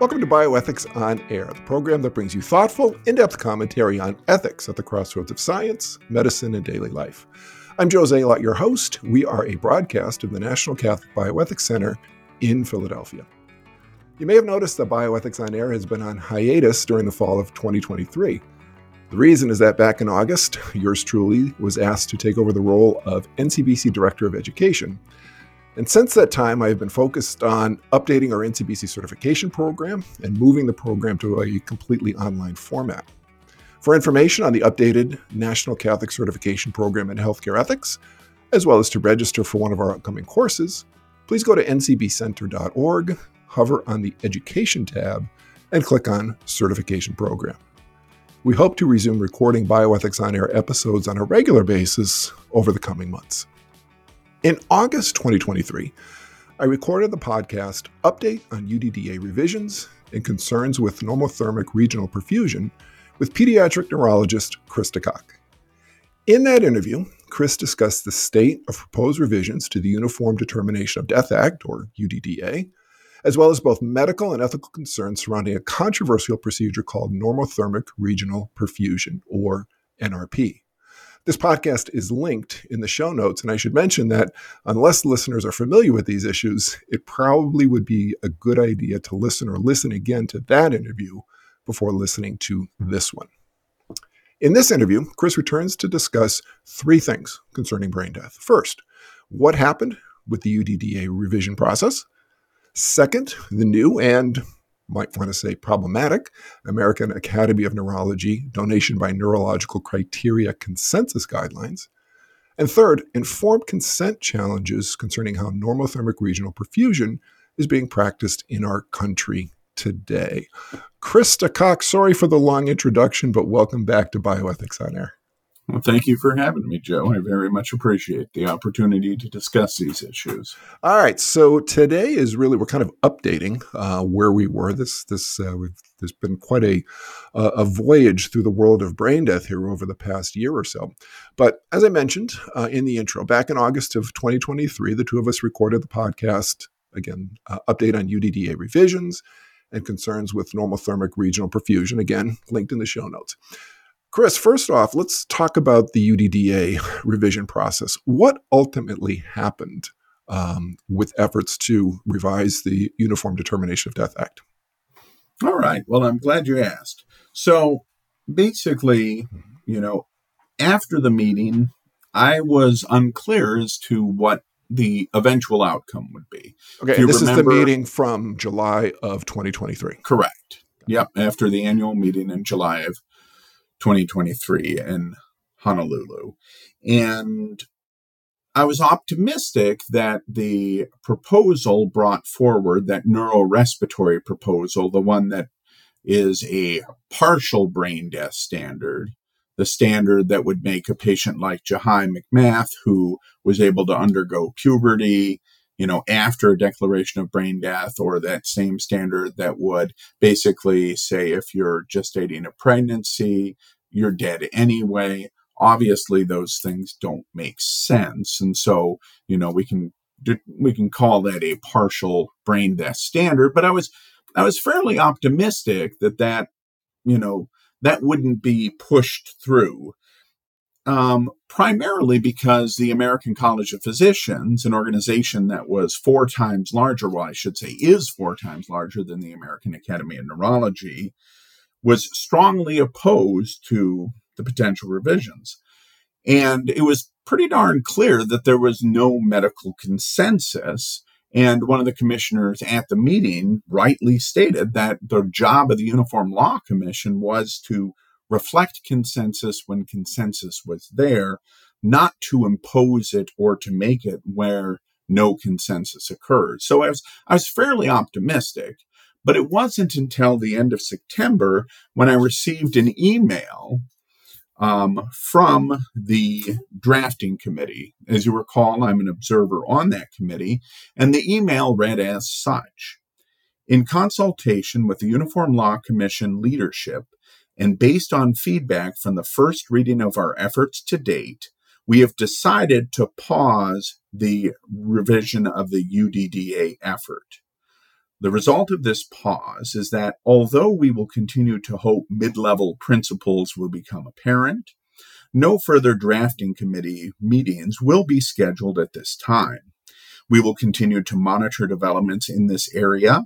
Welcome to Bioethics on Air, the program that brings you thoughtful, in depth commentary on ethics at the crossroads of science, medicine, and daily life. I'm Joe Zalot, your host. We are a broadcast of the National Catholic Bioethics Center in Philadelphia. You may have noticed that Bioethics on Air has been on hiatus during the fall of 2023. The reason is that back in August, yours truly was asked to take over the role of NCBC Director of Education. And since that time, I have been focused on updating our NCBC certification program and moving the program to a completely online format. For information on the updated National Catholic Certification Program in Healthcare Ethics, as well as to register for one of our upcoming courses, please go to ncbcenter.org, hover on the Education tab, and click on Certification Program. We hope to resume recording Bioethics on Air episodes on a regular basis over the coming months. In August 2023, I recorded the podcast Update on UDDA Revisions and Concerns with Normothermic Regional Perfusion with pediatric neurologist Chris DeCock. In that interview, Chris discussed the state of proposed revisions to the Uniform Determination of Death Act, or UDDA, as well as both medical and ethical concerns surrounding a controversial procedure called normothermic regional perfusion, or NRP. This podcast is linked in the show notes. And I should mention that unless listeners are familiar with these issues, it probably would be a good idea to listen or listen again to that interview before listening to this one. In this interview, Chris returns to discuss three things concerning brain death. First, what happened with the UDDA revision process. Second, the new and might want to say problematic American Academy of Neurology donation by neurological criteria consensus guidelines. And third, informed consent challenges concerning how normothermic regional perfusion is being practiced in our country today. Krista DeCock, sorry for the long introduction, but welcome back to Bioethics on Air. Well, thank you for having me, Joe. I very much appreciate the opportunity to discuss these issues. All right, so today is really we're kind of updating uh, where we were. This this uh, there's been quite a a voyage through the world of brain death here over the past year or so. But as I mentioned uh, in the intro, back in August of 2023, the two of us recorded the podcast again, uh, update on UDDA revisions and concerns with normothermic regional perfusion. Again, linked in the show notes. Chris, first off, let's talk about the UDDA revision process. What ultimately happened um, with efforts to revise the Uniform Determination of Death Act? All right. Well, I'm glad you asked. So basically, you know, after the meeting, I was unclear as to what the eventual outcome would be. Okay, this remember, is the meeting from July of 2023. Correct. Yep, after the annual meeting in July of 2023 in Honolulu. And I was optimistic that the proposal brought forward, that neurorespiratory proposal, the one that is a partial brain death standard, the standard that would make a patient like Jahi McMath, who was able to undergo puberty, you know, after a declaration of brain death, or that same standard that would basically say if you're gestating a pregnancy, you're dead anyway. Obviously, those things don't make sense. And so, you know, we can we can call that a partial brain death standard, but I was I was fairly optimistic that that, you know, that wouldn't be pushed through um, primarily because the American College of Physicians, an organization that was four times larger, well, I should say is four times larger than the American Academy of Neurology, was strongly opposed to the potential revisions. And it was pretty darn clear that there was no medical consensus. And one of the commissioners at the meeting rightly stated that the job of the Uniform Law Commission was to reflect consensus when consensus was there, not to impose it or to make it where no consensus occurred. So I was, I was fairly optimistic, but it wasn't until the end of September when I received an email um, from the drafting committee. As you recall, I'm an observer on that committee, and the email read as such. In consultation with the Uniform Law Commission leadership, and based on feedback from the first reading of our efforts to date, we have decided to pause the revision of the UDDA effort. The result of this pause is that although we will continue to hope mid level principles will become apparent, no further drafting committee meetings will be scheduled at this time. We will continue to monitor developments in this area,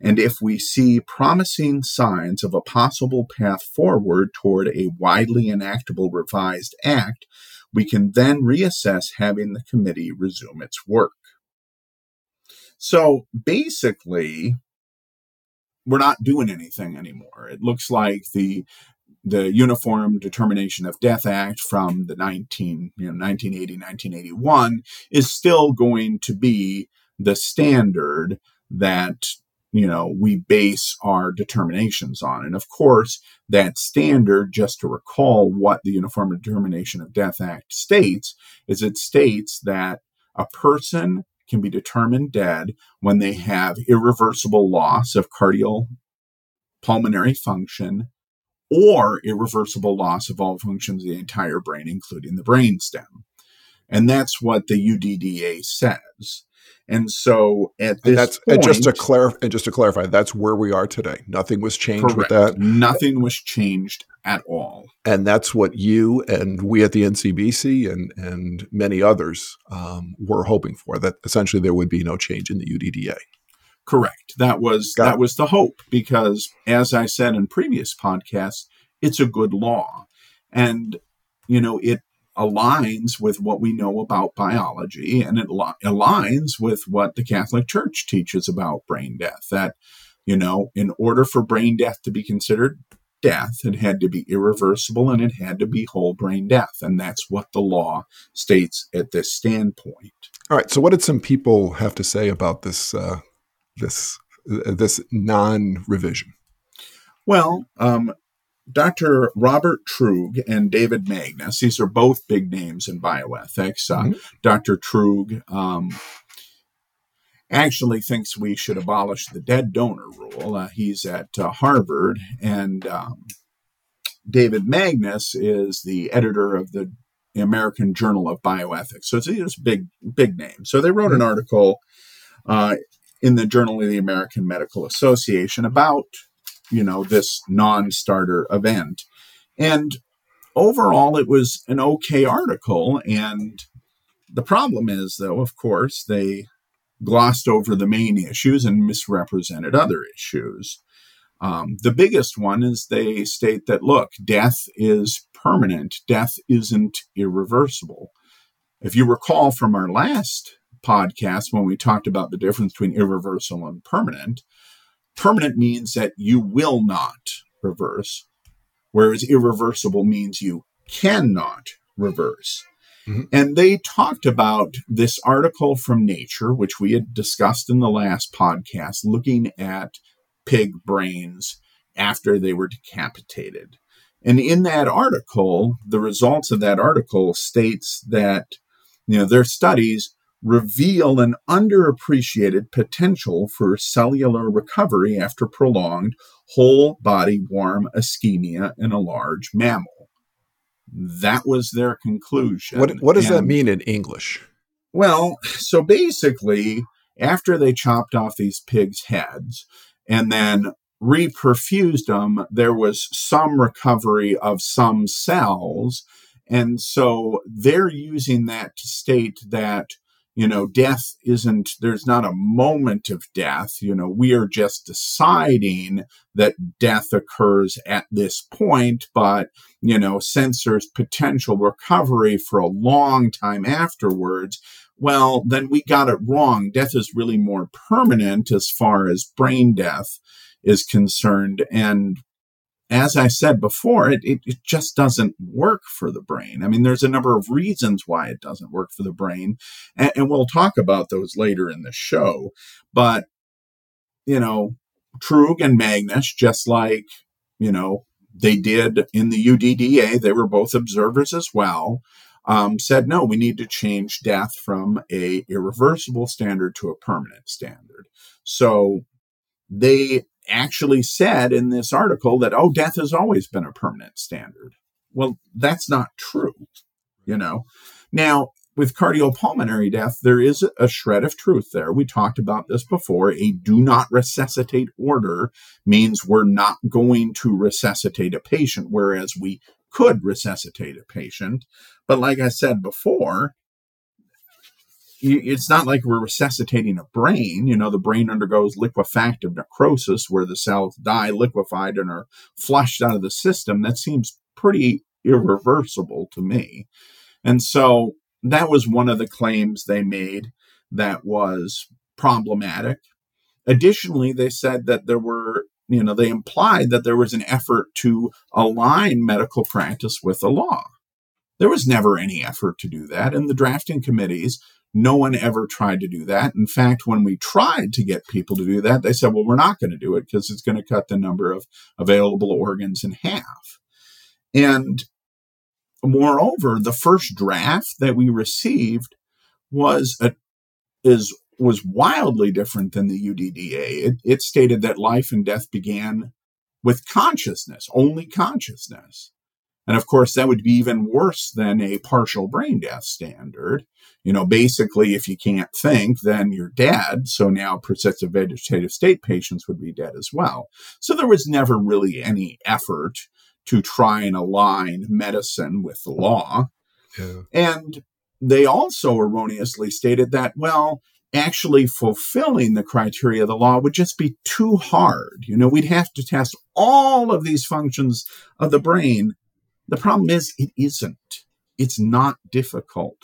and if we see promising signs of a possible path forward toward a widely enactable revised act, we can then reassess having the committee resume its work. So basically, we're not doing anything anymore. It looks like the the Uniform Determination of Death Act from the 19, you know, 1980, 1981 is still going to be the standard that you know we base our determinations on. And of course that standard just to recall what the uniform determination of death act states is it states that a person can be determined dead when they have irreversible loss of cardiac pulmonary function or irreversible loss of all functions of the entire brain, including the brainstem. And that's what the UDDA says. And so at this and that's point, and just to clarify and just to clarify, that's where we are today. Nothing was changed correct, with that. Nothing was changed at all. And that's what you and we at the NCBC and and many others um, were hoping for. That essentially there would be no change in the UDDA. Correct. That was Got that it. was the hope because as I said in previous podcasts, it's a good law. And you know, it aligns with what we know about biology and it li- aligns with what the Catholic Church teaches about brain death that you know, in order for brain death to be considered death, it had to be irreversible and it had to be whole brain death. And that's what the law states at this standpoint. All right. So, what did some people have to say about this uh, this this non-revision? Well, um, Dr. Robert Truog and David Magnus, these are both big names in bioethics. Uh, Mhm. Dr. Truog um, actually thinks we should abolish the dead donor rule. Uh, he's at uh, Harvard, and um, David Magnus is the editor of the American Journal of Bioethics. So it's these big, big names. So they wrote an article uh, in the Journal of the American Medical Association about, you know, this non-starter event, and overall it was an okay article. And the problem is, though, of course, they glossed over the main issues and misrepresented other issues. Um, the biggest one is they state that, look, death is permanent, death isn't irreversible. If you recall from our last podcast when we talked about the difference between irreversible and permanent, permanent means that you will not reverse, whereas irreversible means you cannot reverse. Mhm. And they talked about this article from Nature, which we had discussed in the last podcast, looking at pig brains after they were decapitated. And in that article, the results of that article states that you know their studies reveal an underappreciated potential for cellular recovery after prolonged whole body warm ischemia in a large mammal. That was their conclusion. What what does that mean in English? well, so basically, after they chopped off these pigs' heads and then reperfused them, there was some recovery of some cells. And so they're using that to state that, you know, death isn't, there's not a moment of death. You know, we are just deciding that death occurs at this point, but, you know, since there's potential recovery for a long time afterwards, well, then we got it wrong. Death is really more permanent as far as brain death is concerned. And as I said before, it, it, it just doesn't work for the brain. I mean, there's a number of reasons why it doesn't work for the brain. And, and we'll talk about those later in the show. But, you know, Truog and Magnus, just like, you know, they did in the UDDA, they were both observers as well um, said no we need to change death from a irreversible standard to a permanent standard so they actually said in this article that oh death has always been a permanent standard well that's not true you know now with cardiopulmonary death, there is a shred of truth there. We talked about this before. A do not resuscitate order means we're not going to resuscitate a patient, whereas we could resuscitate a patient. But like I said before, it's not like we're resuscitating a brain. You know, the brain undergoes liquefactive necrosis where the cells die liquefied and are flushed out of the system. That seems pretty irreversible to me. And so that was one of the claims they made that was problematic. Additionally, they said that there were, you know, they implied that there was an effort to align medical practice with the law. There was never any effort to do that. In the drafting committees, no one ever tried to do that. In fact, when we tried to get people to do that, they said, well, we're not going to do it because it's going to cut the number of available organs in half. And moreover, the first draft that we received was a, is was wildly different than the UDDA. It, it stated that life and death began with consciousness, only consciousness. And of course, that would be even worse than a partial brain death standard. You know, basically, if you can't think, then you're dead. So now persistent vegetative state patients would be dead as well. So there was never really any effort to try and align medicine with the law. Yeah. And they also erroneously stated that, well, actually fulfilling the criteria of the law would just be too hard. You know, we'd have to test all of these functions of the brain. The problem is, it isn't. It's not difficult.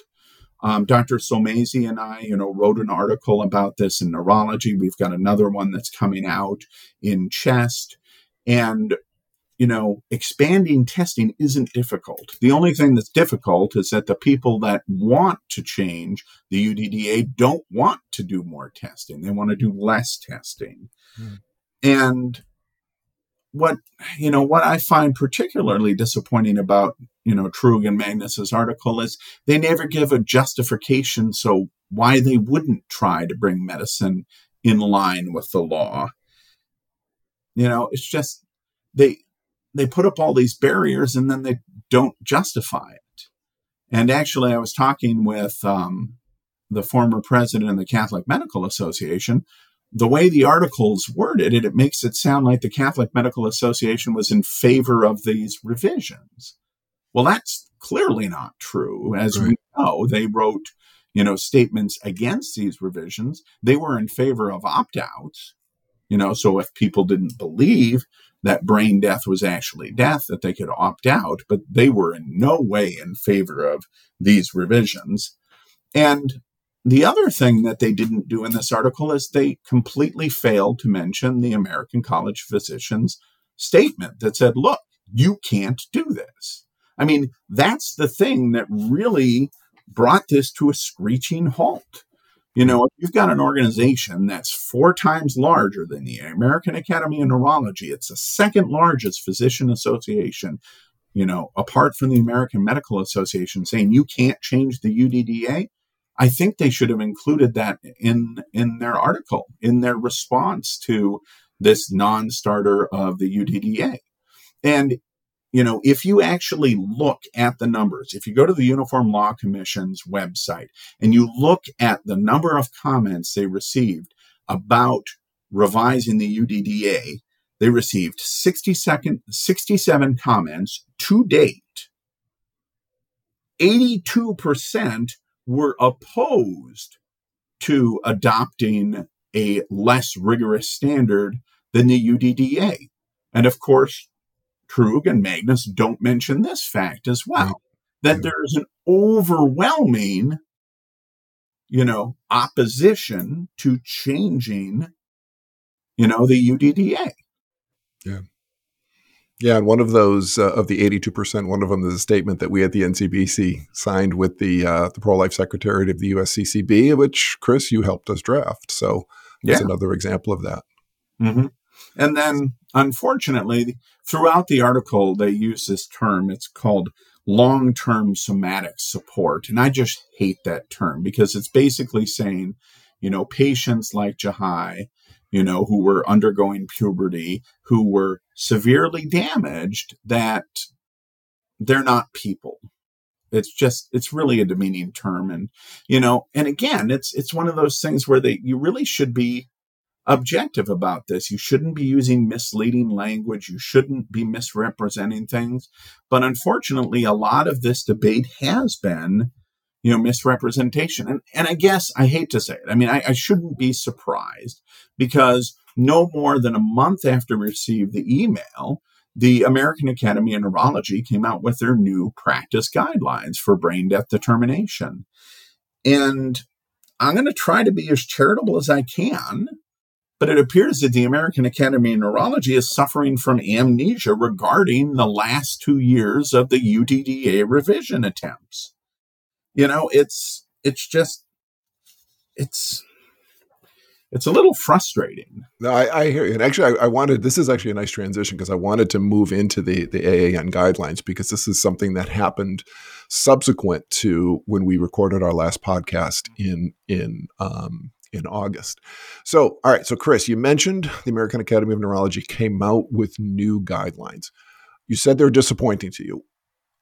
Um, Dr. Somesi and I, you know, wrote an article about this in neurology. We've got another one that's coming out in chest. And you know, expanding testing isn't difficult. The only thing that's difficult is that the people that want to change the UDDA don't want to do more testing. They want to do less testing. Hmm. And what you know what I find particularly disappointing about you know Truog and Magnus's article is they never give a justification so why they wouldn't try to bring medicine in line with the law. You know, it's just they they put up all these barriers and then they don't justify it. And actually, I was talking with um, the former president of the Catholic Medical Association. The way the article's worded it, it makes it sound like the Catholic Medical Association was in favor of these revisions. Well, that's clearly not true. As right. we know, they wrote, you know, statements against these revisions. They were in favor of opt-outs. You know, so if people didn't believe that brain death was actually death, that they could opt out, but they were in no way in favor of these revisions. And the other thing that they didn't do in this article is they completely failed to mention the American College of Physicians statement that said, look, you can't do this. I mean, that's the thing that really brought this to a screeching halt. You know, if you've got an organization that's four times larger than the American Academy of Neurology, it's the second largest physician association, you know, apart from the American Medical Association saying you can't change the UDDA. I think they should have included that in in their article, in their response to this non-starter of the UDDA. And you know, if you actually look at the numbers, if you go to the Uniform Law Commission's website and you look at the number of comments they received about revising the UDDA, they received 60 second, 67 comments to date. 82% were opposed to adopting a less rigorous standard than the UDDA. And of course, Truog and Magnus don't mention this fact as well that there is an overwhelming, you know, opposition to changing, you know, the UDDA. Yeah. Yeah, and one of those uh, of the eighty-two percent, one of them is a statement that we at the NCBC signed with the uh, the pro-life secretariat of the USCCB, which Chris you helped us draft. So that's yeah. another example of that. Mm-hmm. And then, unfortunately, throughout the article, they use this term. It's called long term somatic support. And I just hate that term because it's basically saying, you know, patients like Jahi, you know, who were undergoing puberty, who were severely damaged, that they're not people. it's just it's really a demeaning term and you know and again it's it's one of those things where they you really should be objective about this. You shouldn't be using misleading language. You shouldn't be misrepresenting things. But unfortunately a lot of this debate has been you know misrepresentation and and i guess i hate to say it i mean i, I shouldn't be surprised because no more than a month after we received the email the American Academy of Neurology came out with their new practice guidelines for brain death determination. And I'm going to try to be as charitable as I can, but it appears that the American Academy of Neurology is suffering from amnesia regarding the last two years of the UDDA revision attempts. You know, it's it's just it's it's a little frustrating. No, I, I hear you. And actually, I, I, wanted this is actually a nice transition because I wanted to move into the the AAN guidelines because this is something that happened subsequent to when we recorded our last podcast in in um, in August. So, all right. So, Chris, you mentioned the American Academy of Neurology came out with new guidelines. You said they're disappointing to you.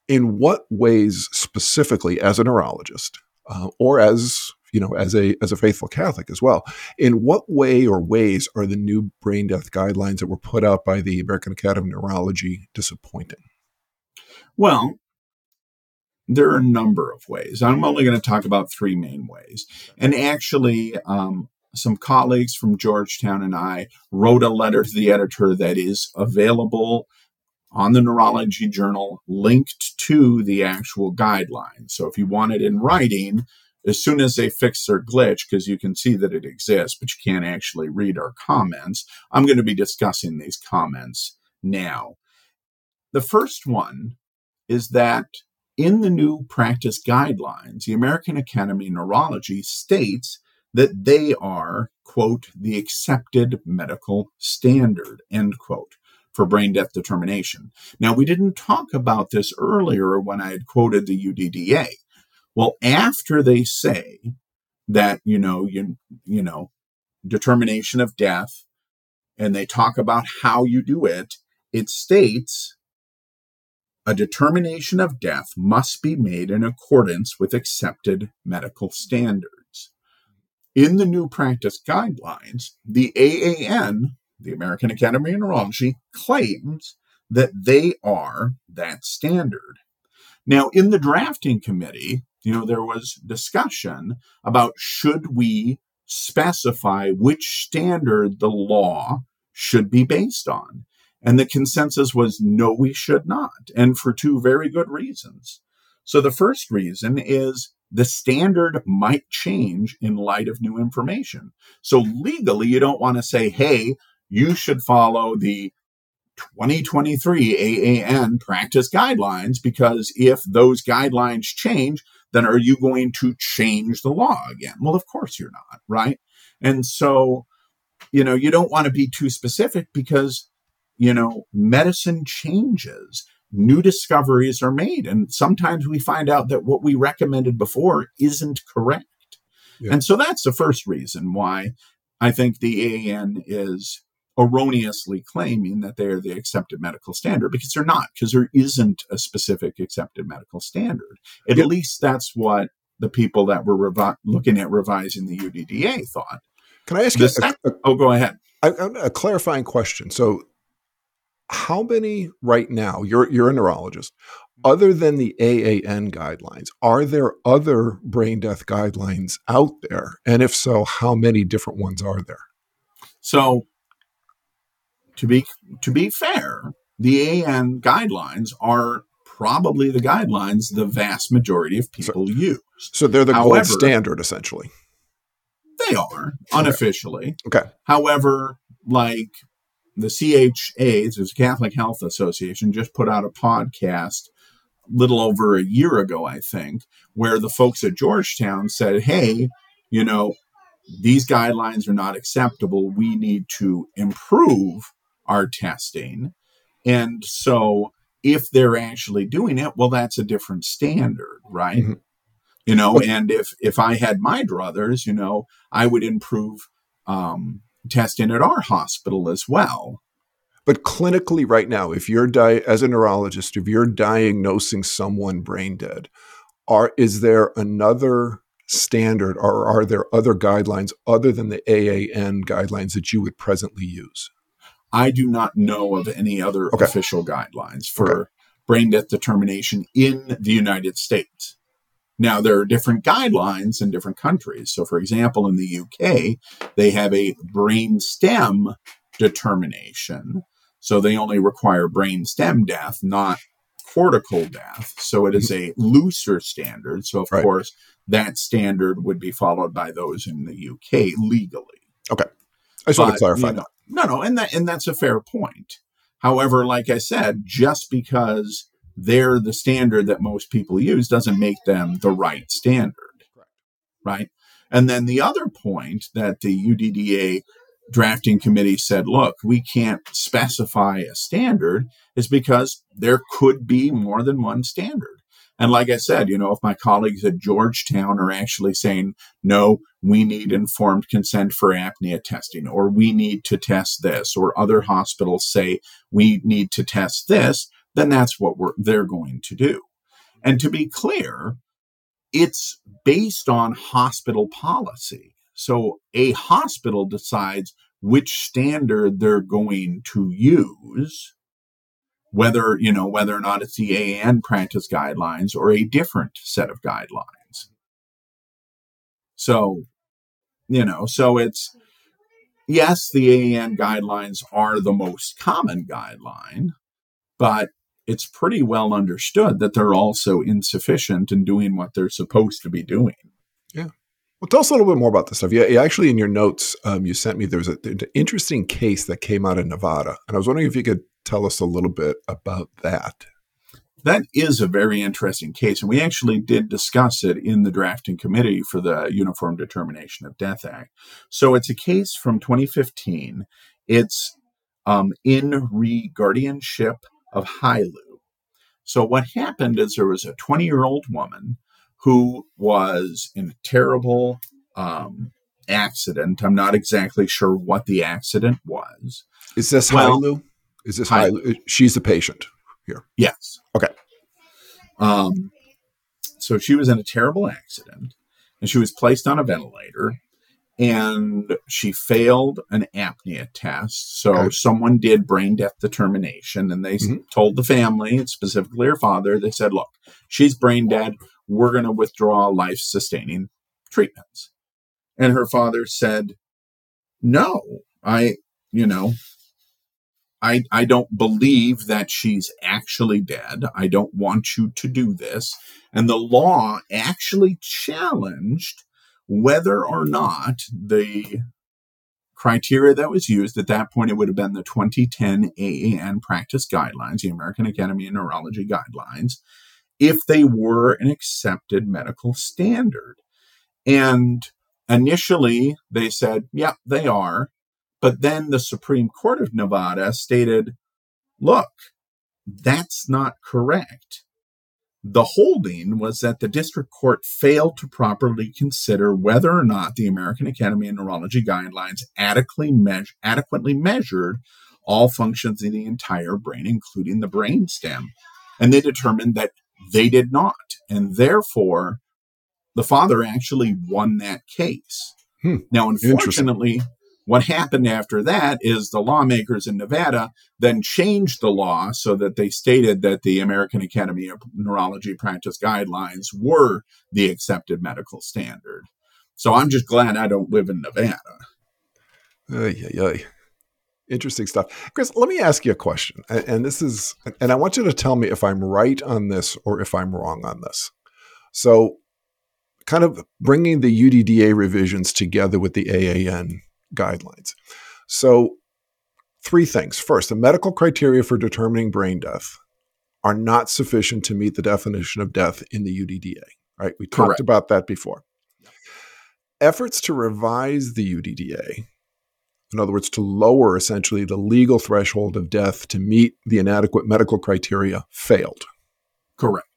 In what ways, specifically, as a neurologist, uh, or as you know, as a as a faithful Catholic as well. In what way or ways are the new brain death guidelines that were put out by the American Academy of Neurology disappointing? Well, there are a number of ways. I'm only going to talk about three main ways. And actually, um, some colleagues from Georgetown and I wrote a letter to the editor that is available on the Neurology Journal, linked to the actual guidelines. So if you want it in writing, as soon as they fix their glitch, because you can see that it exists, but you can't actually read our comments, I'm going to be discussing these comments now. The first one is that in the new practice guidelines, the American Academy of Neurology states that they are, quote, the accepted medical standard, end quote, for brain death determination. Now, we didn't talk about this earlier when I had quoted the UDDA. Well, after they say that, you know, you, you know, determination of death, and they talk about how you do it, it states a determination of death must be made in accordance with accepted medical standards. In the new practice guidelines, the AAN, the American Academy of Neurology, claims that they are that standard. Now, in the drafting committee, you know, there was discussion about should we specify which standard the law should be based on. And the consensus was no, we should not. And for two very good reasons. So the first reason is the standard might change in light of new information. So legally, you don't want to say, hey, you should follow the 2023 AAN practice guidelines because if those guidelines change, then are you going to change the law again? Well, of course you're not, right? And so, you know, you don't want to be too specific because, you know, medicine changes, new discoveries are made, and sometimes we find out that what we recommended before isn't correct. Yeah. And so that's the first reason why I think the AAN is erroneously claiming that they're the accepted medical standard because they're not, because there isn't a specific accepted medical standard. At yep. least that's what the people that were revi- looking at revising the UDDA thought. Can I ask you? A, a, oh, go ahead. A, a clarifying question. So, how many right now? You're you're a neurologist. Other than the AAN guidelines, are there other brain death guidelines out there? And if so, how many different ones are there? So to be to be fair, the AAN guidelines are probably the guidelines the vast majority of people so, use. So they're the However, gold standard, essentially. They are unofficially. Okay. okay. However, like the CHA, the Catholic Health Association, just put out a podcast little over a year ago, I think, where the folks at Georgetown said, "Hey, you know, these guidelines are not acceptable. We need to improve our testing. And so if they're actually doing it, well, that's a different standard, right? Mm-hmm. You know, and if if I had my druthers, you know, I would improve um, testing at our hospital as well. But clinically, right now, if you're di- as a neurologist, if you're diagnosing someone brain dead, are is there another standard or are there other guidelines other than the AAN guidelines that you would presently use? I do not know of any other Okay. official guidelines for brain death determination in the United States. Now, there are different guidelines in different countries. So, for example, in the UK, they have a brain stem determination. So, they only require brain stem death, not cortical death. So, it is mm-hmm. a looser standard. So, of Right. course, that standard would be followed by those in the UK legally. Okay. I just want to clarify you know, that. No, no, and that and that's a fair point. However, like I said, just because they're the standard that most people use doesn't make them the right standard. Right? And then the other point that the UDDA drafting committee said, look, we can't specify a standard is because there could be more than one standard. And like I said, you know, if my colleagues at Georgetown are actually saying, no, we need informed consent for apnea testing, or we need to test this, or other hospitals say we need to test this, then that's what we're, they're going to do. And to be clear, it's based on hospital policy. So a hospital decides which standard they're going to use, whether, you know, whether or not it's the AAN practice guidelines or a different set of guidelines. So, you know, so it's, yes, the AAN guidelines are the most common guideline, but it's pretty well understood that they're also insufficient in doing what they're supposed to be doing. Yeah. Well, tell us a little bit more about this stuff. Yeah, yeah, actually, in your notes, um, you sent me there was a, an interesting case that came out of Nevada, and I was wondering if you could tell us a little bit about that. That is a very interesting case, and we actually did discuss it in the drafting committee for the Uniform Determination of Death Act. So it's a case from 2015. It's um, in re guardianship of Hailu. So what happened is there was a 20 year old woman who was in a terrible um, accident. I'm not exactly sure what the accident was. Is this Well- Hailu? Is this Hailu. Hailu? She's the patient. Here? Yes. Okay. Um, so she was in a terrible accident and she was placed on a ventilator and she failed an apnea test. So Okay. someone did brain death determination and they Mhm. told the family, and specifically her father, they said, look, she's brain dead. We're going to withdraw life sustaining treatments. And her father said, no, I, you know, I, I don't believe that she's actually dead. I don't want you to do this. And the law actually challenged whether or not the criteria that was used at that point, it would have been the 2010 AAN practice guidelines, the American Academy of Neurology guidelines, if they were an accepted medical standard. And initially they said, yeah, they are. But then the Supreme Court of Nevada stated, look, that's not correct. The holding was that the district court failed to properly consider whether or not the American Academy of Neurology guidelines adequately, adequately measured all functions in the entire brain, including the brain stem. And they determined that they did not. And therefore, the father actually won that case. Hmm. Now, unfortunately, what happened after that is the lawmakers in Nevada then changed the law so that they stated that the American Academy of Neurology practice guidelines were the accepted medical standard. So I'm just glad I don't live in Nevada. Ay, ay, ay. Interesting stuff. Chris, let me ask you a question. And, this is, and I want you to tell me if I'm right on this or if I'm wrong on this. So, kind of bringing the UDDA revisions together with the AAN guidelines. So, three things. First, the medical criteria for determining brain death are not sufficient to meet the definition of death in the UDDA, right? We talked Correct. about that before. Efforts to revise the UDDA in other words, to lower essentially the legal threshold of death to meet the inadequate medical criteria, failed. Correct.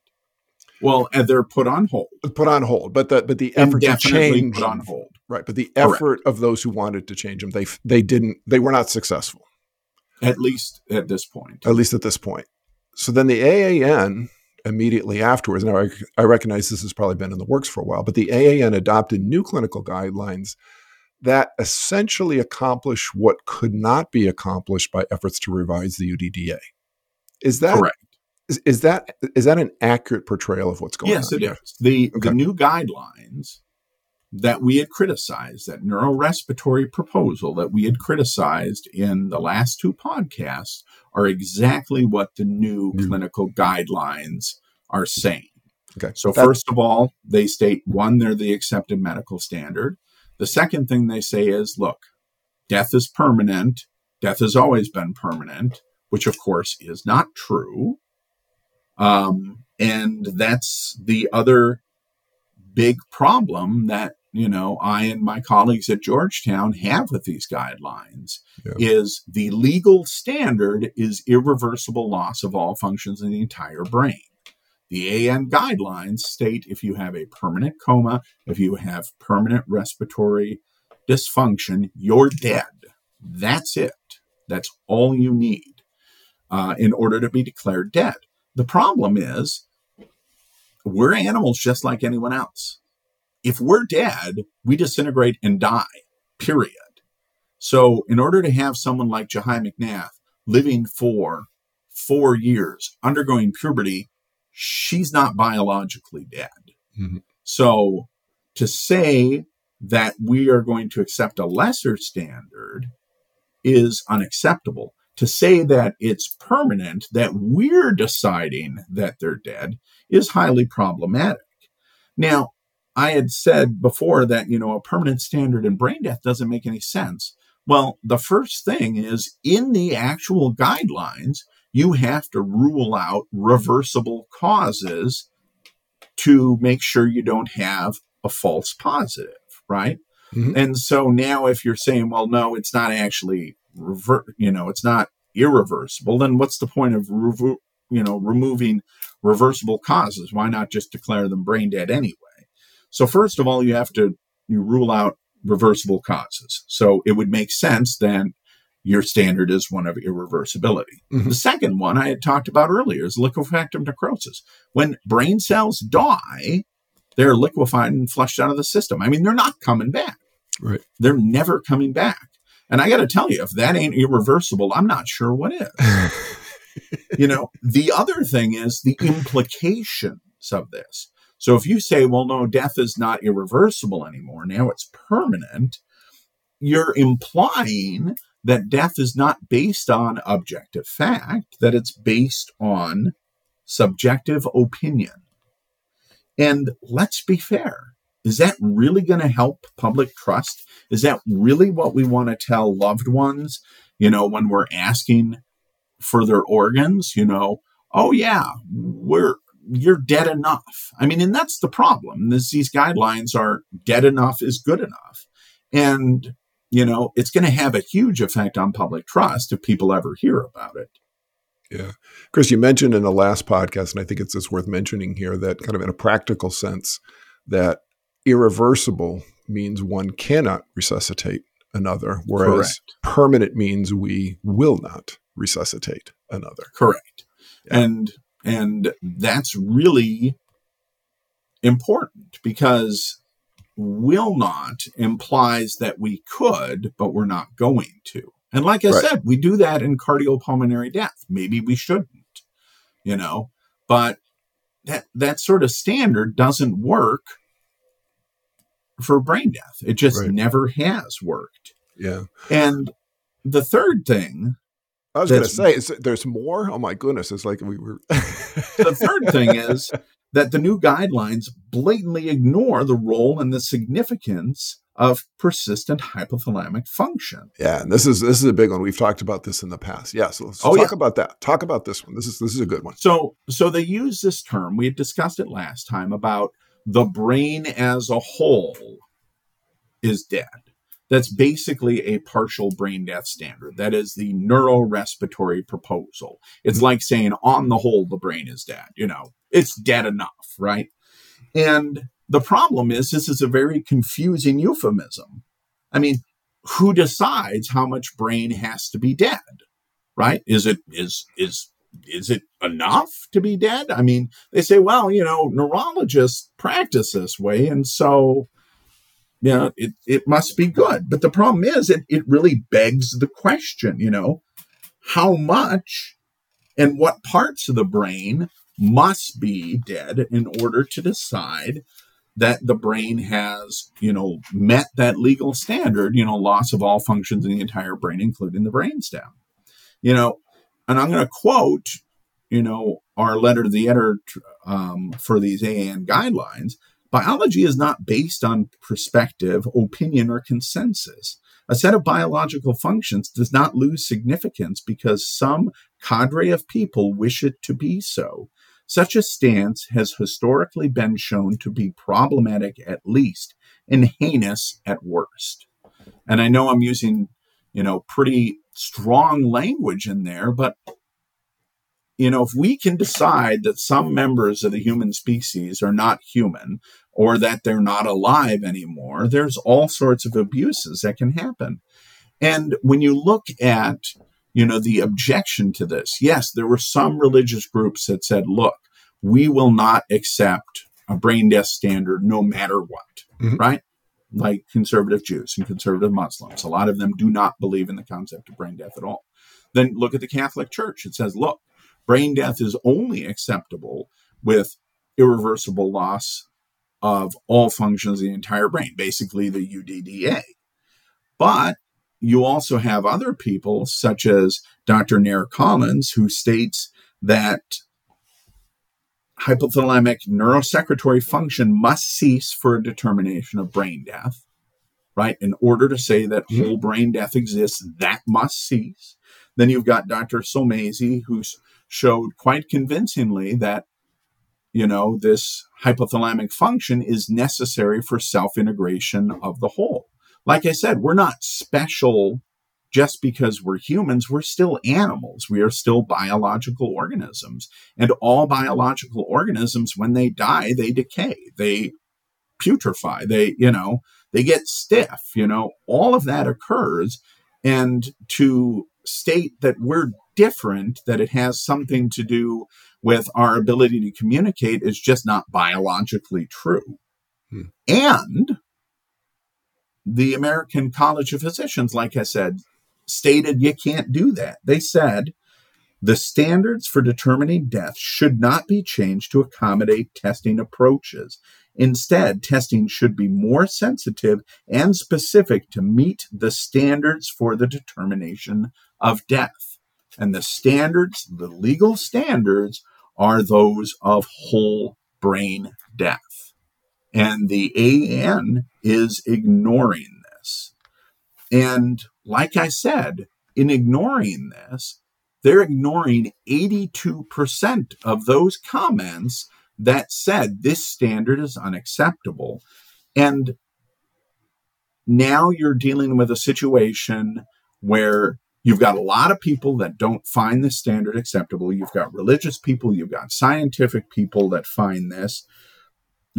Well, and they're put on hold. Put on hold, but the but the effort to change put on hold. right, but the Correct. effort of those who wanted to change them, they they didn't, they were not successful, At least at this point. at least at this point. So then the AAN immediately afterwards. Now, I, I recognize this has probably been in the works for a while, but the AAN adopted new clinical guidelines that essentially accomplish what could not be accomplished by efforts to revise the UDDA. Is that Correct. Is, is that is that an accurate portrayal of what's going yes, on? Yes, it is. The Okay. the new guidelines that we had criticized, that neurorespiratory proposal that we had criticized in the last two podcasts, are exactly what the new New. clinical guidelines are saying. Okay. So, That- first of all, they state one, they're the accepted medical standard. The second thing they say is look, death is permanent. Death has always been permanent, which of course is not true. Um, and that's the other big problem that, you know, I and my colleagues at Georgetown have with these guidelines Yeah. is the legal standard is irreversible loss of all functions in the entire brain. The AAN guidelines state if you have a permanent coma, if you have permanent respiratory dysfunction, you're dead. That's it. That's all you need uh, in order to be declared dead. The problem is we're animals just like anyone else. If we're dead, we disintegrate and die, period. So, in order to have someone like Jahi McMath living for four years, undergoing puberty, she's not biologically dead. Mhm. So, to say that we are going to accept a lesser standard is unacceptable. To say that it's permanent, that we're deciding that they're dead, is highly problematic. Now, I had said before that, you know, a permanent standard in brain death doesn't make any sense. Well, the first thing is in the actual guidelines, you have to rule out reversible causes to make sure you don't have a false positive, right? Mhm. And so now if you're saying, well, no, it's not actually rever- you know, it's not irreversible, then what's the point of revo- you know, removing reversible causes? Why not just declare them brain dead anyway? So first of all, you have to you rule out reversible causes. So it would make sense then your standard is one of irreversibility. Mhm. The second one I had talked about earlier is liquefactive necrosis. When brain cells die, they're liquefied and flushed out of the system. I mean, they're not coming back. Right. They're never coming back. And I got to tell you, if that ain't irreversible, I'm not sure what is you know, the other thing is the implications of this. So if you say, well, no, death is not irreversible anymore, now it's permanent, you're implying that death is not based on objective fact, that it's based on subjective opinion. And let's be fair. Is that really going to help public trust? Is that really what we want to tell loved ones? You know, when we're asking for their organs, you know, oh yeah, we're you're dead enough. I mean, and that's the problem. This, these guidelines are dead enough is good enough. And, you know, it's going to have a huge effect on public trust if people ever hear about it. Yeah. Chris, you mentioned in the last podcast, and I think it's just worth mentioning here that kind of in a practical sense, that irreversible means one cannot resuscitate another, whereas Correct. permanent means we will not resuscitate another. Correct. Yeah. And and that's really important because will not implies that we could, but we're not going to. And like I Right. said, we do that in cardiopulmonary death. Maybe we shouldn't, you know, but that that sort of standard doesn't work for brain death. It just Right. never has worked. Yeah. And the third thing I was going to say, is, there's more. Oh my goodness. It's like we were. the third thing is that the new guidelines blatantly ignore the role and the significance of persistent hypothalamic function. Yeah, and this is this is a big one. We've talked about this in the past. Yeah, so let's Oh, talk yeah. about that. Talk about this one. This is this is a good one. So, so they use this term. We had discussed it last time about the brain as a whole is dead. That's basically a partial brain death standard. That is the neurorespiratory proposal. It's like saying, on the whole, the brain is dead. You know, it's dead enough, right? And the problem is, this is a very confusing euphemism. I mean, who decides how much brain has to be dead? Right? Is it is is is it enough to be dead? I mean, they say, well, you know, neurologists practice this way, and so you know, it, it must be good. But the problem is it, it really begs the question, you know, how much and what parts of the brain must be dead in order to decide that the brain has, you know, met that legal standard, you know, loss of all functions in the entire brain, including the brainstem. You know, and I'm going to quote, you know, our letter to the editor um, for these AAN guidelines. Biology is not based on perspective, opinion, or consensus. A set of biological functions does not lose significance because some cadre of people wish it to be so. Such a stance has historically been shown to be problematic at least and heinous at worst. And I know I'm using, you know, pretty strong language in there, but you know, if we can decide that some members of the human species are not human or that they're not alive anymore, there's all sorts of abuses that can happen. And when you look at, you know, the objection to this, yes, there were some religious groups that said, look, we will not accept a brain death standard no matter what, mm-hmm. right? Like conservative Jews and conservative Muslims. A lot of them do not believe in the concept of brain death at all. Then look at the Catholic Church. It says, look, brain death is only acceptable with irreversible loss of all functions of the entire brain, basically the UDDA. But you also have other people, such as Dr. Nair Collins, who states that hypothalamic neurosecretory function must cease for a determination of brain death, right? In order to say that mm-hmm. whole brain death exists, that must cease. Then you've got Dr. Somesi, who showed quite convincingly that you know, this hypothalamic function is necessary for self integration of the whole. Like I said, we're not special just because we're humans. We're still animals. We are still biological organisms. And all biological organisms, when they die, they decay, they putrefy, they, you know, they get stiff, you know, all of that occurs. And to state that we're different, that it has something to do with our ability to communicate is just not biologically true. Hmm. And the American College of Physicians, like I said, stated you can't do that. They said the standards for determining death should not be changed to accommodate testing approaches. Instead, testing should be more sensitive and specific to meet the standards for the determination of death. And the standards, the legal standards, are those of whole brain death. And the AAN is ignoring this. And like I said, in ignoring this, they're ignoring 82% of those comments that said this standard is unacceptable. And now you're dealing with a situation where You've got a lot of people that don't find this standard acceptable. You've got religious people, you've got scientific people that find this.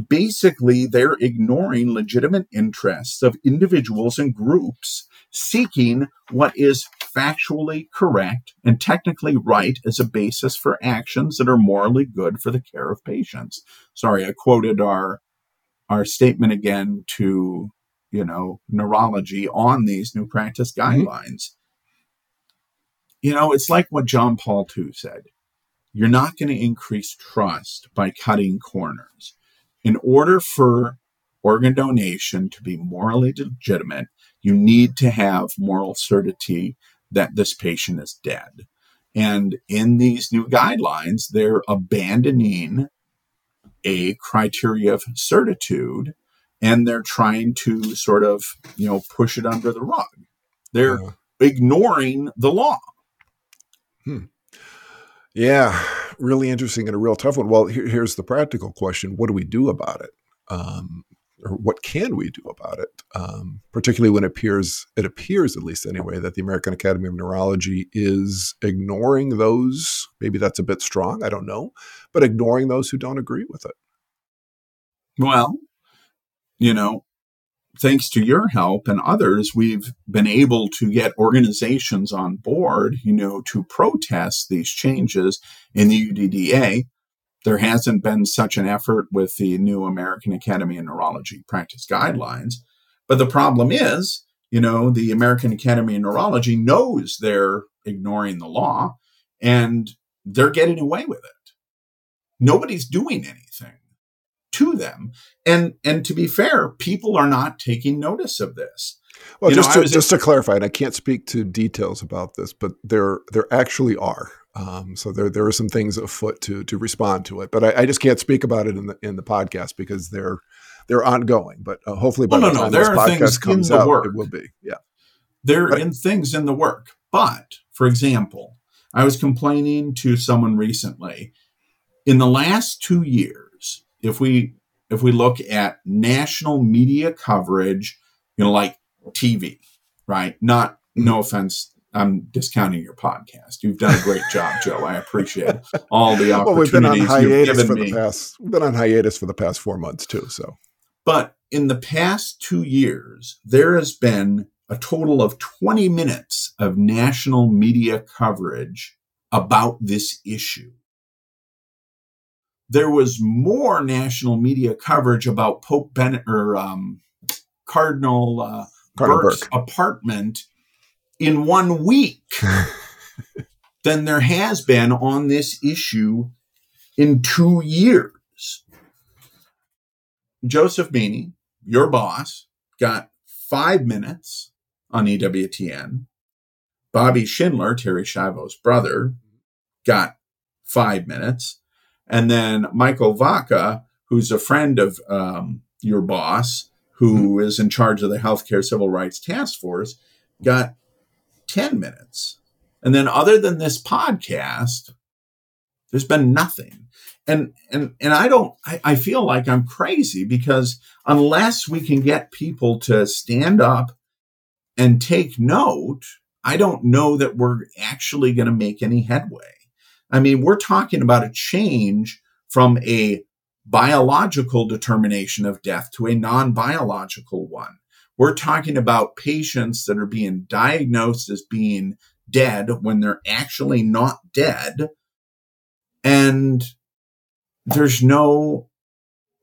Basically, they're ignoring legitimate interests of individuals and groups seeking what is factually correct and technically right as a basis for actions that are morally good for the care of patients. Sorry, I quoted our our statement again to you know neurology on these new practice mm-hmm. guidelines. Mm-hmm you know, it's like what John Paul II said. You're not going to increase trust by cutting corners. In order for organ donation to be morally legitimate, you need to have moral certitude that this patient is dead. And in these new guidelines, they're abandoning a criteria of certitude and they're trying to sort of, you know, push it under the rug. They're yeah. ignoring the law. Hmm. Yeah, really interesting and a real tough one. Well, here, here's the practical question: What do we do about it? Um, or what can we do about it? Um, particularly when it appears, it appears at least anyway, that the American Academy of Neurology is ignoring those. Maybe that's a bit strong. I don't know, but ignoring those who don't agree with it. Well, you know, thanks to your help and others, we've been able to get organizations on board, you know, to protest these changes in the UDDA. There hasn't been such an effort with the new American Academy of Neurology practice guidelines. But the problem is, you know, the American Academy of Neurology knows they're ignoring the law and they're getting away with it. Nobody's doing anything to them. And and to be fair, people are not taking notice of this. Well, you just know, to, just to clarify, and I can't speak to details about this, but there there actually are. Um, so there there are some things afoot to to respond to it, but I, I, just can't speak about it in the in the podcast because they're they're ongoing. But uh, hopefully, by well, the no, time no, this podcast comes out, work. it will be. Yeah, there are in things in the work. But for example, I was complaining to someone recently. In the last two years, if we if we look at national media coverage, you know, like TV, right? Not no mm-hmm. offense I'm discounting your podcast. You've done a great job, Joe. I appreciate all the opportunities well, we've been on hiatus for me. The past, we've been on hiatus for the past four months too. So, but in the past two years, there has been a total of 20 minutes of national media coverage about this issue. There was more national media coverage about Pope Bennett or um, Cardinal, uh, Cardinal Burke's Burke. apartment in one week than there has been on this issue in two years. Joseph Meaney, your boss, got five minutes on EWTN. Bobby Schindler, Terri Schiavo's brother, got five minutes. And then Michael Vaca, who's a friend of um, your boss, who mm-hmm. is in charge of the Healthcare Civil Rights Task Force, got 10 minutes. And then other than this podcast, there's been nothing. And and and I don't I, I feel like I'm crazy because unless we can get people to stand up and take note, I don't know that we're actually going to make any headway. I mean, we're talking about a change from a biological determination of death to a non biological one. We're talking about patients that are being diagnosed as being dead when they're actually not dead. And there's no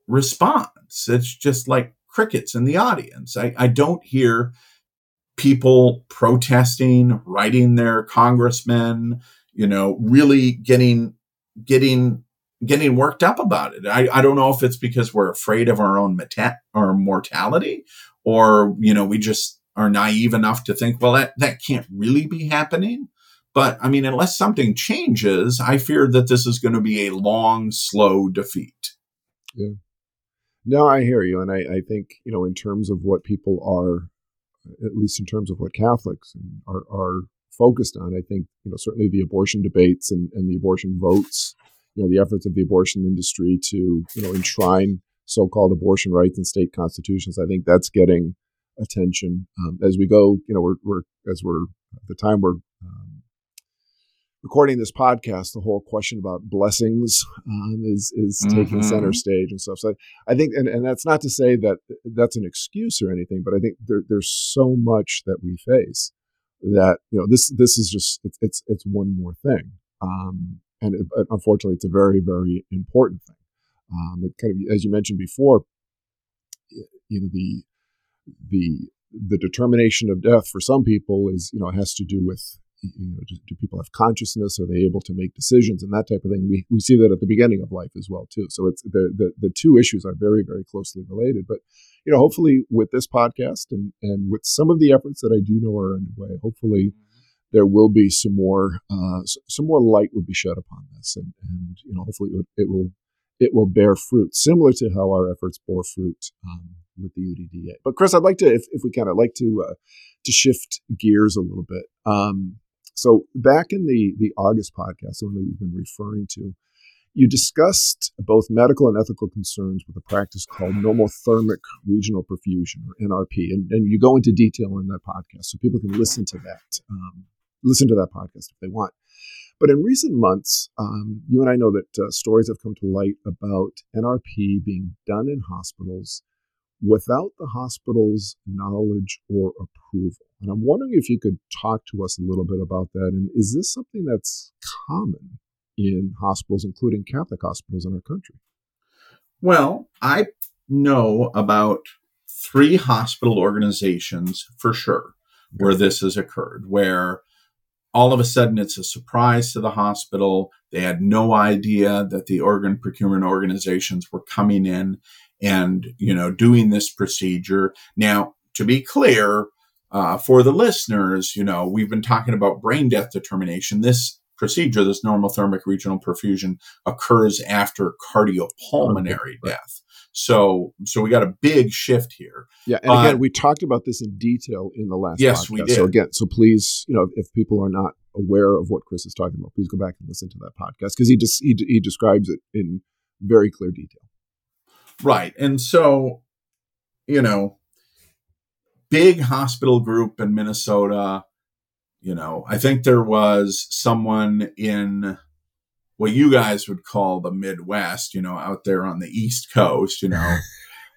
response. It's just like crickets in the audience. I, I don't hear people protesting, writing their congressmen, you know, really getting getting getting worked up about it. I, I don't know if it's because we're afraid of our own meta- our mortality or you know we just are naive enough to think well that that can't really be happening. But i mean unless something changes i fear that this is going to be a long slow defeat. Yeah. No i hear you and I, I think you know in terms of what people are at least in terms of what catholics are, are focused on i think you know certainly the abortion debates and, and the abortion votes you know the efforts of the abortion industry to you know enshrine so-called abortion rights in state constitutions. I think that's getting attention um, as we go. You know, we're, we're as we're at the time we're um, recording this podcast. The whole question about blessings um, is is mm-hmm. taking center stage and stuff. So I think, and, and that's not to say that that's an excuse or anything, but I think there, there's so much that we face that you know this this is just it's it's, it's one more thing. Um, and it, unfortunately, it's a very, very important thing. Um, it kind of, as you mentioned before, you know, the the the determination of death for some people is, you know, it has to do with, you know, do, do, people have consciousness? Are they able to make decisions and that type of thing? We, we see that at the beginning of life as well too. So it's the, the the two issues are very very closely related. But you know, hopefully with this podcast and and with some of the efforts that I do know are underway, hopefully there will be some more uh, some more light will be shed upon this, and and you know, hopefully it, it will it will bear fruit, similar to how our efforts bore fruit um, with the UDDA. But Chris, I'd like to, if, if we can, I'd like to uh, to shift gears a little bit. Um, so back in the the August podcast, the one that we've been referring to, you discussed both medical and ethical concerns with a practice called normothermic regional perfusion or NRP, and, and you go into detail in that podcast, so people can listen to that, um, listen to that podcast if they want. But in recent months, um, you and I know that uh, stories have come to light about NRP being done in hospitals without the hospital's knowledge or approval. And I'm wondering if you could talk to us a little bit about that. And is this something that's common in hospitals, including Catholic hospitals in our country? Well, I know about three hospital organizations for sure where this has occurred, where all of a sudden it's a surprise to the hospital. They had no idea that the organ procurement organizations were coming in and, you know, doing this procedure. Now, to be clear, uh, for the listeners, you know, we've been talking about brain death determination. This procedure, this normothermic regional perfusion, occurs after cardiopulmonary right. death. So, so we got a big shift here. Yeah, and uh, again, we talked about this in detail in the last. Yes, podcast. we did. So again, so please, you know, if people are not aware of what Chris is talking about, please go back and listen to that podcast because he just he, he describes it in very clear detail. Right, and so, you know, big hospital group in Minnesota. You know, I think there was someone in what you guys would call the Midwest, you know, out there on the East Coast, you know.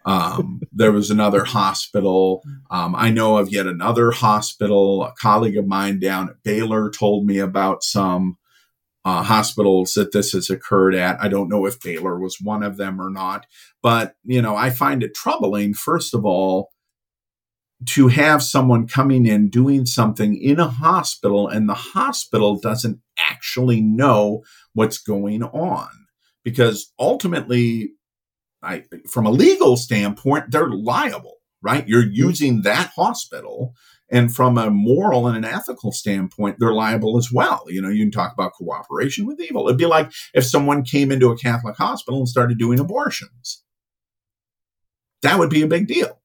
Um, there was another hospital. Um, I know of yet another hospital. A colleague of mine down at Baylor told me about some uh, hospitals that this has occurred at. I don't know if Baylor was one of them or not, but you know, I find it troubling. First of all, to have someone coming in doing something in a hospital and the hospital doesn't actually know what's going on. Because ultimately I, from a legal standpoint they're liable right? You're mm-hmm. using that hospital and from a moral and an ethical standpoint they're liable as well. You know you can talk about cooperation with evil. It'd be like if someone came into a catholic hospital and started doing abortions. That would be a big deal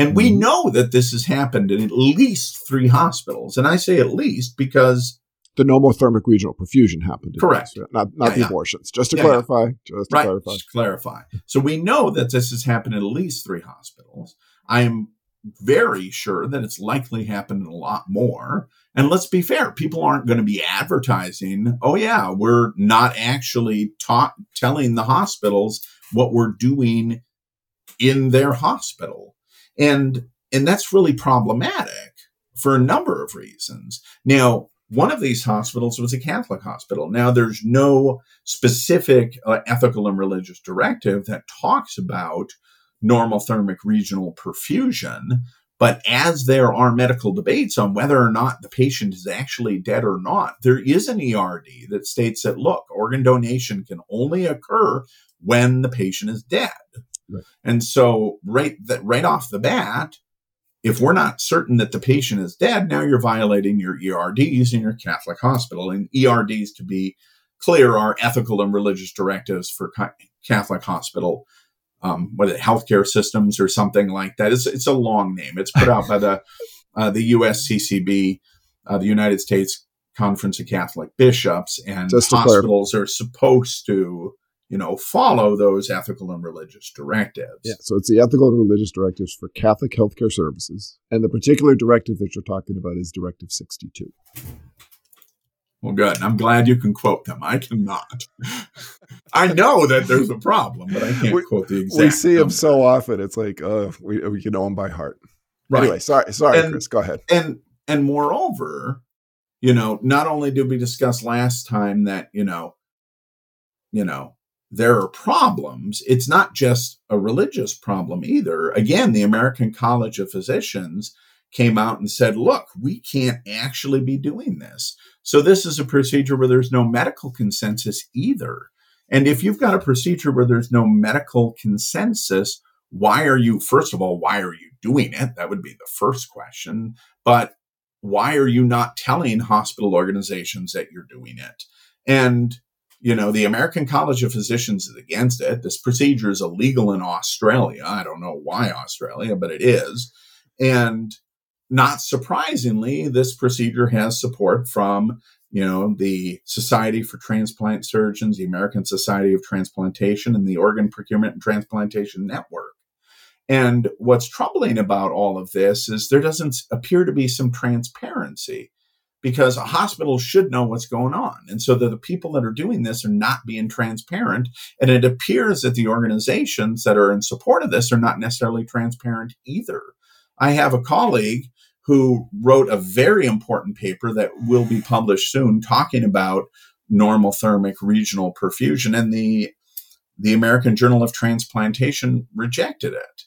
and we mm-hmm. know that this has happened in at least three hospitals. And I say at least because the normothermic regional perfusion happened. Correct. This, not not yeah, the yeah. abortions. Just to yeah, clarify. Just to right. clarify. Just clarify. So we know that this has happened in at least three hospitals. I am very sure that it's likely happened in a lot more. And let's be fair, people aren't going to be advertising, oh yeah, we're not actually taught telling the hospitals what we're doing in their hospital. And, and that's really problematic for a number of reasons. Now, one of these hospitals was a Catholic hospital. Now, there's no specific uh, ethical and religious directive that talks about normothermic regional perfusion. But as there are medical debates on whether or not the patient is actually dead or not, there is an ERD that states that, look, organ donation can only occur when the patient is dead. Right. And so right that right off the bat, if we're not certain that the patient is dead, now you're violating your ERDs in your Catholic hospital. And ERDs, to be clear, are ethical and religious directives for Catholic hospital, um, it, healthcare systems or something like that. It's, it's a long name. It's put out by the uh, the USCCB, uh, the United States Conference of Catholic Bishops, and hospitals are supposed to you know, follow those ethical and religious directives. Yeah, so it's the ethical and religious directives for Catholic healthcare services. And the particular directive that you're talking about is Directive 62. Well, good. I'm glad you can quote them. I cannot. I know that there's a problem, but I can't we, quote the exact. We see them so often. It's like, uh, we, we can know them by heart. Right. Anyway, sorry, sorry, and, Chris. Go ahead. And and moreover, you know, not only did we discuss last time that you know, you know, there are problems. It's not just a religious problem either. Again, the American College of Physicians came out and said, look, we can't actually be doing this. So this is a procedure where there's no medical consensus either. And if you've got a procedure where there's no medical consensus, why are you, first of all, why are you doing it? That would be the first question. But why are you not telling hospital organizations that you're doing it? And you know, the American College of Physicians is against it. This procedure is illegal in Australia. I don't know why Australia, but it is. And not surprisingly, this procedure has support from, you know, the Society for Transplant Surgeons, the American Society of Transplantation, and the Organ Procurement and Transplantation Network. And what's troubling about all of this is there doesn't appear to be some transparency because a hospital should know what's going on. And so the people that are doing this are not being transparent. And it appears that the organizations that are in support of this are not necessarily transparent either. I have a colleague who wrote a very important paper that will be published soon talking about normothermic regional perfusion and the the American Journal of Transplantation rejected it.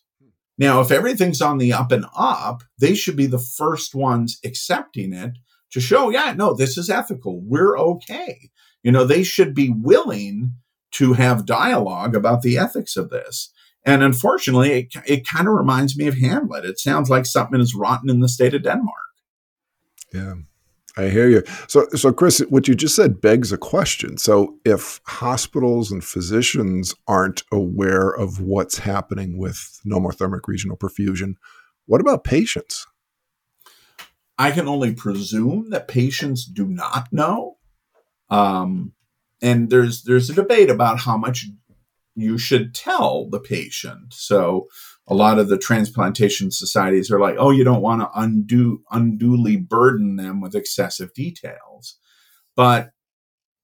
Now, if everything's on the up and up, they should be the first ones accepting it to show, yeah, no, this is ethical. We're okay. You know, they should be willing to have dialogue about the ethics of this. And unfortunately, it, it kind of reminds me of Hamlet. It sounds like something is rotten in the state of Denmark. Yeah. I hear you. So, so Chris, what you just said begs a question. So, if hospitals and physicians aren't aware of what's happening with normothermic regional perfusion, what about patients? I can only presume that patients do not know. Um, and there's there's a debate about how much you should tell the patient. So a lot of the transplantation societies are like, oh, you don't want to undo unduly burden them with excessive details. But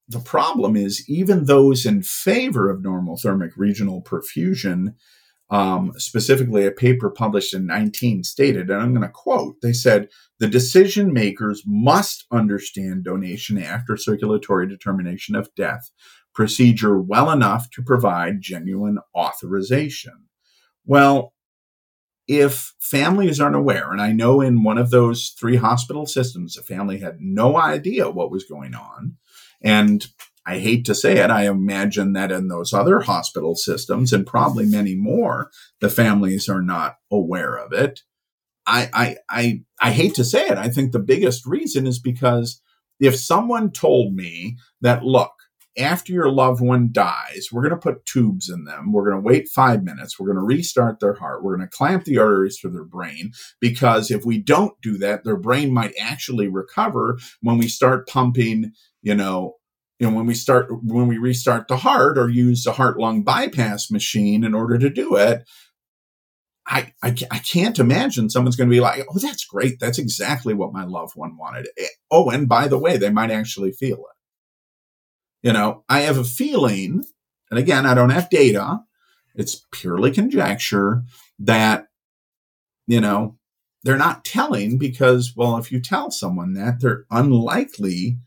the problem is even those in favor of normothermic regional perfusion um, specifically a paper published in 19 stated, and I'm going to quote, they said, the decision makers must understand donation after circulatory determination of death procedure well enough to provide genuine authorization. Well, if families aren't aware, and I know in one of those three hospital systems, a family had no idea what was going on, and I hate to say it, I imagine that in those other hospital systems and probably mm-hmm. many more, the families are not aware of it. I, I, I, I hate to say it. I think the biggest reason is because if someone told me that, look, after your loved one dies, we're going to put tubes in them. We're going to wait five minutes. We're going to restart their heart. We're going to clamp the arteries to their brain because if we don't do that, their brain might actually recover when we start pumping, you know, you know, when we start, when we restart the heart or use the heart lung bypass machine in order to do it, I, I, I can't imagine someone's going to be like, oh, that's great. That's exactly what my loved one wanted. Eh, oh, and by the way, they might actually feel it. You know, I have a feeling, and again, I don't have data, it's purely conjecture that, you know, they're not telling because, well, if you tell someone that, they're unlikely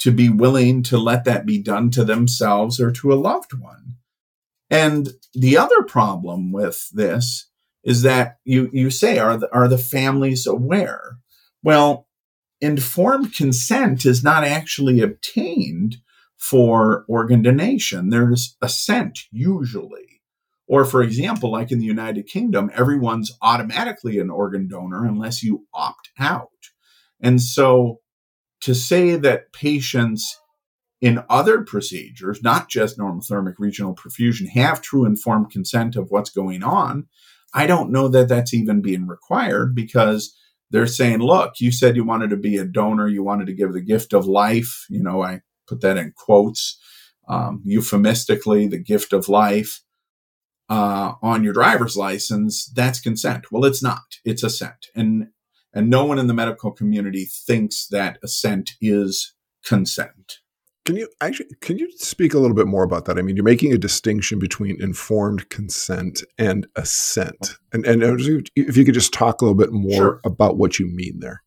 to be willing to let that be done to themselves or to a loved one. And the other problem with this is that you, you say, are the, are the families aware? Well, informed consent is not actually obtained for organ donation. There's assent usually. Or, for example, like in the United Kingdom, everyone's automatically an organ donor unless you opt out. And so to say that patients in other procedures, not just normothermic regional perfusion, have true informed consent of what's going on, I don't know that that's even being required because they're saying, look, you said you wanted to be a donor, you wanted to give the gift of life. You know, I put that in quotes, um, euphemistically, the gift of life uh, on your driver's license. That's consent. Well, it's not. It's assent, and and no one in the medical community thinks that assent is consent. Can you actually can you speak a little bit more about that? I mean, you're making a distinction between informed consent and assent, and and if you could just talk a little bit more sure. about what you mean there.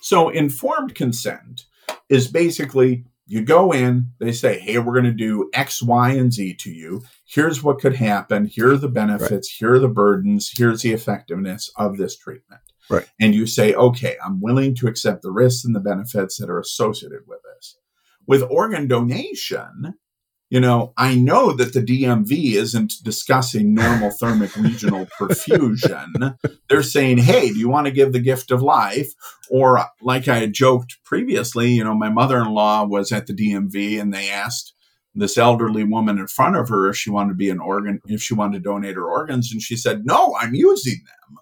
So, informed consent is basically you go in, they say, "Hey, we're going to do X, Y, and Z to you. Here's what could happen. Here are the benefits. Right. Here are the burdens. Here's the effectiveness of this treatment." Right. And you say, okay, I'm willing to accept the risks and the benefits that are associated with this. With organ donation, you know, I know that the DMV isn't discussing normothermic regional perfusion. They're saying, hey, do you want to give the gift of life? Or, like I had joked previously, you know, my mother in law was at the DMV and they asked this elderly woman in front of her if she wanted to be an organ, if she wanted to donate her organs. And she said, no, I'm using them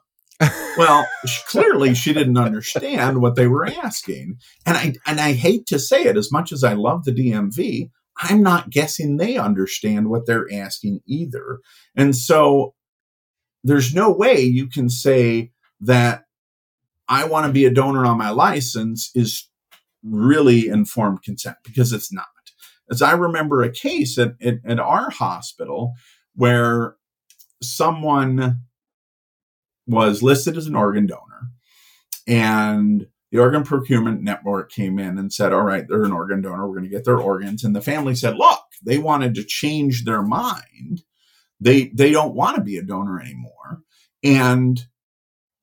well, clearly she didn't understand what they were asking. And I and I hate to say it as much as I love the DMV, I'm not guessing they understand what they're asking either. And so there's no way you can say that I want to be a donor on my license is really informed consent because it's not. As I remember a case at, at, at our hospital where someone was listed as an organ donor and the organ procurement network came in and said, all right, they're an organ donor. We're going to get their organs. And the family said, look, they wanted to change their mind. They, they don't want to be a donor anymore. And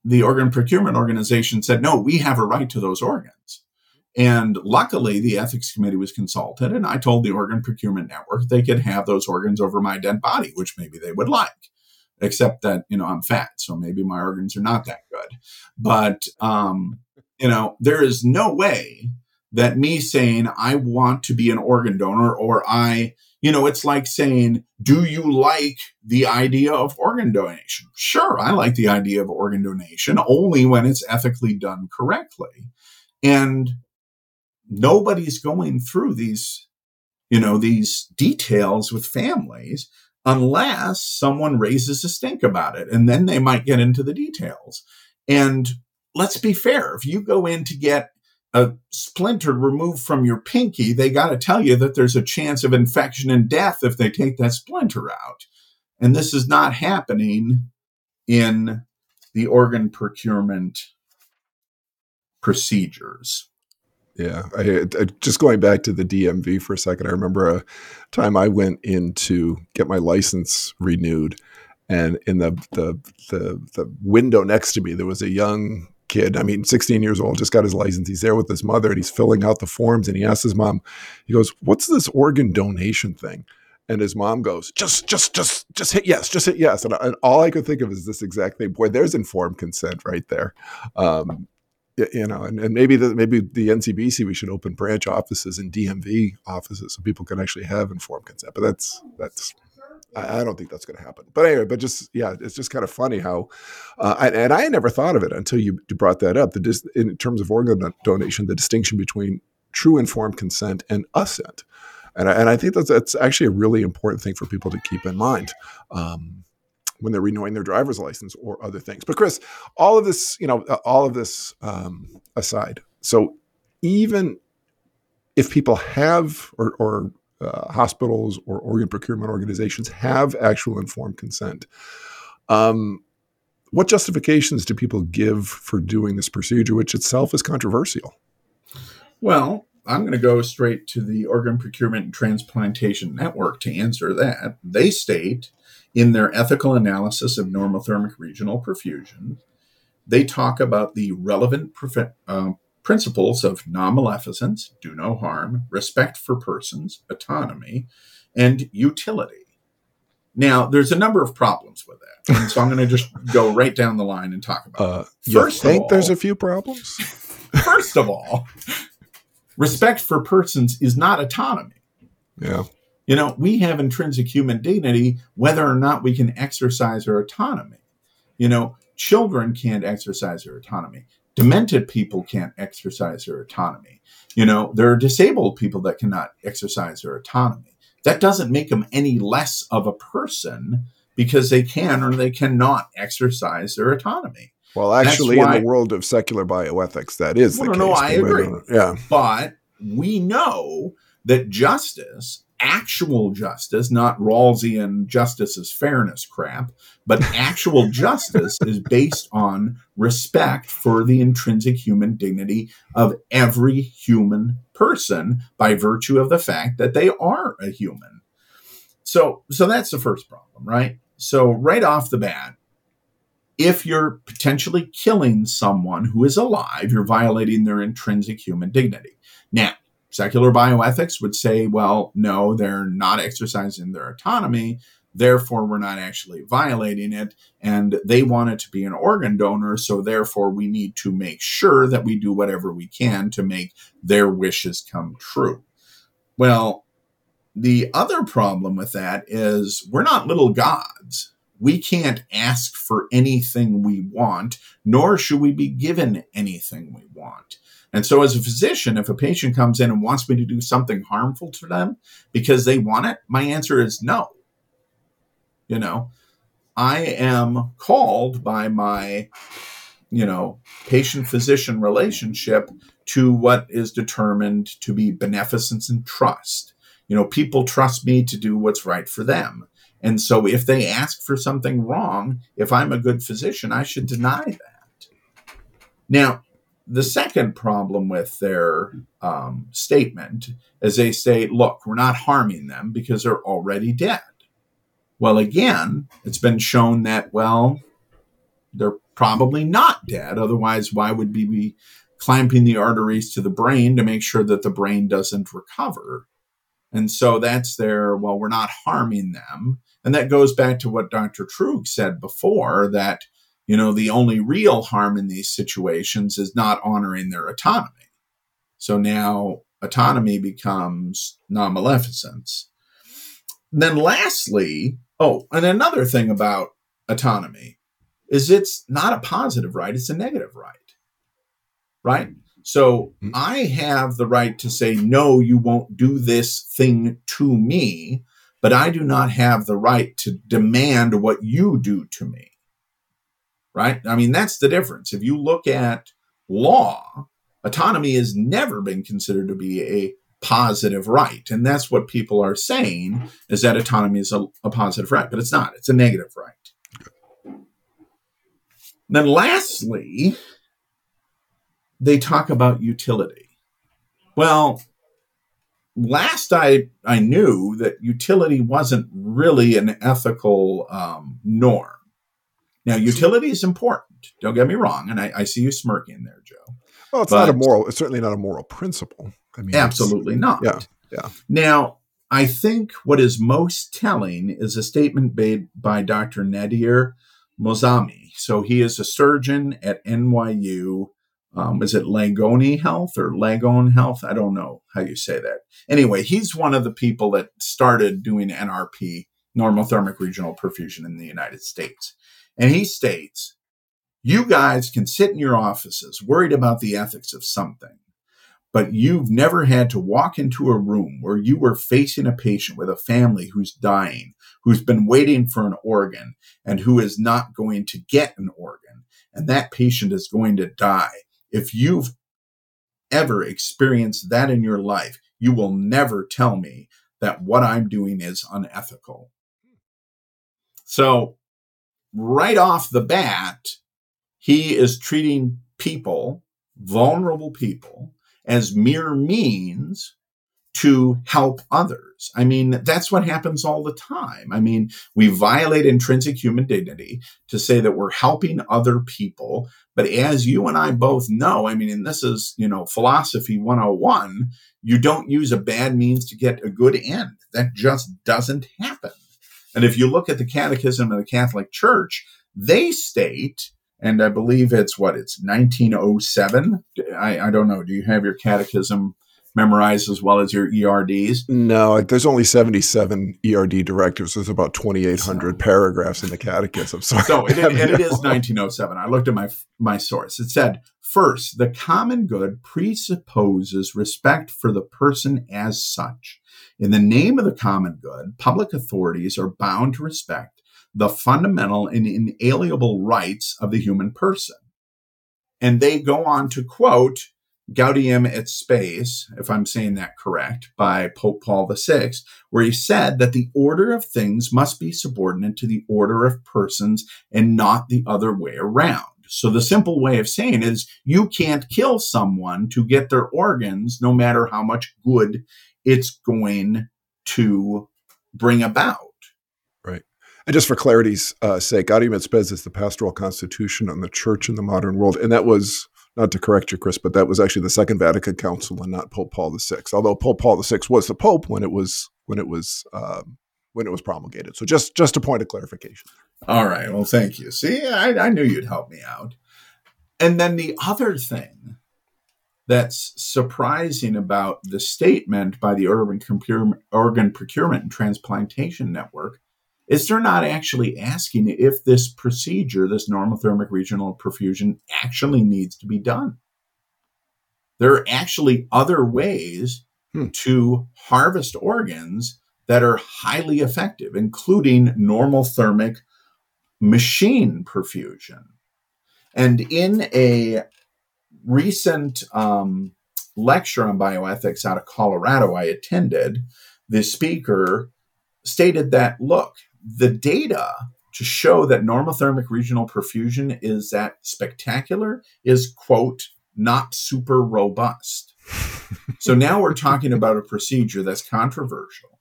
the organ procurement organization said, no, we have a right to those organs. And luckily, the ethics committee was consulted, and I told the organ procurement network they could have those organs over my dead body, which maybe they would like except that you know I'm fat, so maybe my organs are not that good. But um, you know, there is no way that me saying I want to be an organ donor or I, you know, it's like saying, do you like the idea of organ donation? Sure, I like the idea of organ donation only when it's ethically done correctly. And nobody's going through these, you know, these details with families unless someone raises a stink about it. And then they might get into the details. And let's be fair if you go in to get a splinter removed from your pinky, they got to tell you that there's a chance of infection and death if they take that splinter out. And this is not happening in the organ procurement procedures. Yeah, I, I, just going back to the DMV for a second. I remember a time I went in to get my license renewed, and in the the the, the window next to me there was a young kid. I mean, 16 years old, just got his license. He's there with his mother, and he's filling out the forms. And he asks his mom, he goes, "What's this organ donation thing?" And his mom goes, "Just, just, just, just hit yes, just hit yes." And, and all I could think of is this exact thing. Boy, there's informed consent right there. Um, you know, and, and maybe the maybe the NCBC we should open branch offices and DMV offices so people can actually have informed consent. But that's that's I, I don't think that's going to happen. But anyway, but just yeah, it's just kind of funny how, uh, I, and I never thought of it until you brought that up. The dis, in terms of organ donation, the distinction between true informed consent and assent. And I, and I think that's, that's actually a really important thing for people to keep in mind. Um, when they're renewing their driver's license or other things. But Chris, all of this, you know, all of this um, aside, so even if people have or, or uh, hospitals or organ procurement organizations have actual informed consent, um, what justifications do people give for doing this procedure, which itself is controversial? Well, I'm going to go straight to the Organ Procurement and Transplantation Network to answer that. They state in their ethical analysis of normothermic regional perfusion, they talk about the relevant uh, principles of non maleficence, do no harm, respect for persons, autonomy, and utility. Now, there's a number of problems with that. And so I'm going to just go right down the line and talk about uh, it. First you think all, there's a few problems? first of all, respect for persons is not autonomy. Yeah. You know, we have intrinsic human dignity whether or not we can exercise our autonomy. You know, children can't exercise their autonomy. Demented people can't exercise their autonomy. You know, there are disabled people that cannot exercise their autonomy. That doesn't make them any less of a person because they can or they cannot exercise their autonomy. Well, actually, why, in the world of secular bioethics, that is well, the case. No, I agree. Yeah, but we know that justice actual justice, not Rawlsian justice as fairness crap, but actual justice is based on respect for the intrinsic human dignity of every human person by virtue of the fact that they are a human. So, so that's the first problem, right? So, right off the bat, if you're potentially killing someone who is alive, you're violating their intrinsic human dignity. Secular bioethics would say, well, no, they're not exercising their autonomy. Therefore, we're not actually violating it. And they want it to be an organ donor. So, therefore, we need to make sure that we do whatever we can to make their wishes come true. Well, the other problem with that is we're not little gods. We can't ask for anything we want, nor should we be given anything we want. And so, as a physician, if a patient comes in and wants me to do something harmful to them because they want it, my answer is no. You know, I am called by my you know, patient physician relationship to what is determined to be beneficence and trust. You know, people trust me to do what's right for them. And so if they ask for something wrong, if I'm a good physician, I should deny that. Now, the second problem with their um, statement is they say, look, we're not harming them because they're already dead. Well, again, it's been shown that, well, they're probably not dead. Otherwise, why would we be clamping the arteries to the brain to make sure that the brain doesn't recover? And so that's their, well, we're not harming them. And that goes back to what Dr. Truog said before that, you know, the only real harm in these situations is not honoring their autonomy. So now autonomy becomes non maleficence. Then, lastly, oh, and another thing about autonomy is it's not a positive right, it's a negative right. Right? So mm-hmm. I have the right to say, no, you won't do this thing to me, but I do not have the right to demand what you do to me. Right? I mean, that's the difference. If you look at law, autonomy has never been considered to be a positive right. And that's what people are saying is that autonomy is a, a positive right, but it's not. It's a negative right. Then, lastly, they talk about utility. Well, last I, I knew that utility wasn't really an ethical um, norm. Now, utility is important. Don't get me wrong, and I, I see you smirking there, Joe. Well, it's but, not a moral. It's certainly not a moral principle. I mean, absolutely not. Yeah, yeah. Now, I think what is most telling is a statement made by Dr. Nader Moazami. So he is a surgeon at NYU. Um, is it Langone Health or Langone Health? I don't know how you say that. Anyway, he's one of the people that started doing NRP, normothermic regional perfusion in the United States. And he states, you guys can sit in your offices worried about the ethics of something but you've never had to walk into a room where you were facing a patient with a family who's dying, who's been waiting for an organ, and who is not going to get an organ, and that patient is going to die. If you've ever experienced that in your life, you will never tell me that what I'm doing is unethical. So, right off the bat, he is treating people, vulnerable people, as mere means to help others. I mean, that's what happens all the time. I mean, we violate intrinsic human dignity to say that we're helping other people. But as you and I both know, I mean, and this is, you know, philosophy 101, you don't use a bad means to get a good end. That just doesn't happen. And if you look at the Catechism of the Catholic Church, they state and I believe it's what it's 1907. I, I don't know. Do you have your catechism memorized as well as your ERDs? No, there's only 77 ERD directives. There's about 2,800 so, paragraphs in the catechism. So, so it, it is 1907. I looked at my my source. It said first, the common good presupposes respect for the person as such. In the name of the common good, public authorities are bound to respect the fundamental and inalienable rights of the human person. And they go on to quote Gaudium et Spes, if I'm saying that correct, by Pope Paul VI, where he said that the order of things must be subordinate to the order of persons and not the other way around. So the simple way of saying is you can't kill someone to get their organs, no matter how much good it's going to bring about. Right. And just for clarity's uh, sake, Gaudium et Spes is the pastoral constitution on the church in the modern world. And that was, not to correct you, Chris, but that was actually the Second Vatican Council and not Pope Paul VI. Although Pope Paul VI was the Pope when it was when it was um, when it was promulgated. So just just a point of clarification. All right. Well, thank you. See, I, I knew you'd help me out. And then the other thing that's surprising about the statement by the Procurement, Organ Procurement and Transplantation Network is they're not actually asking if this procedure, this normothermic regional perfusion, actually needs to be done. There are actually other ways hmm. to harvest organs that are highly effective, including normothermic machine perfusion. And in a recent um, lecture on bioethics out of Colorado I attended, the speaker stated that look, the data to show that normothermic regional perfusion is that spectacular is, quote, not super robust. so now we're talking about a procedure that's controversial,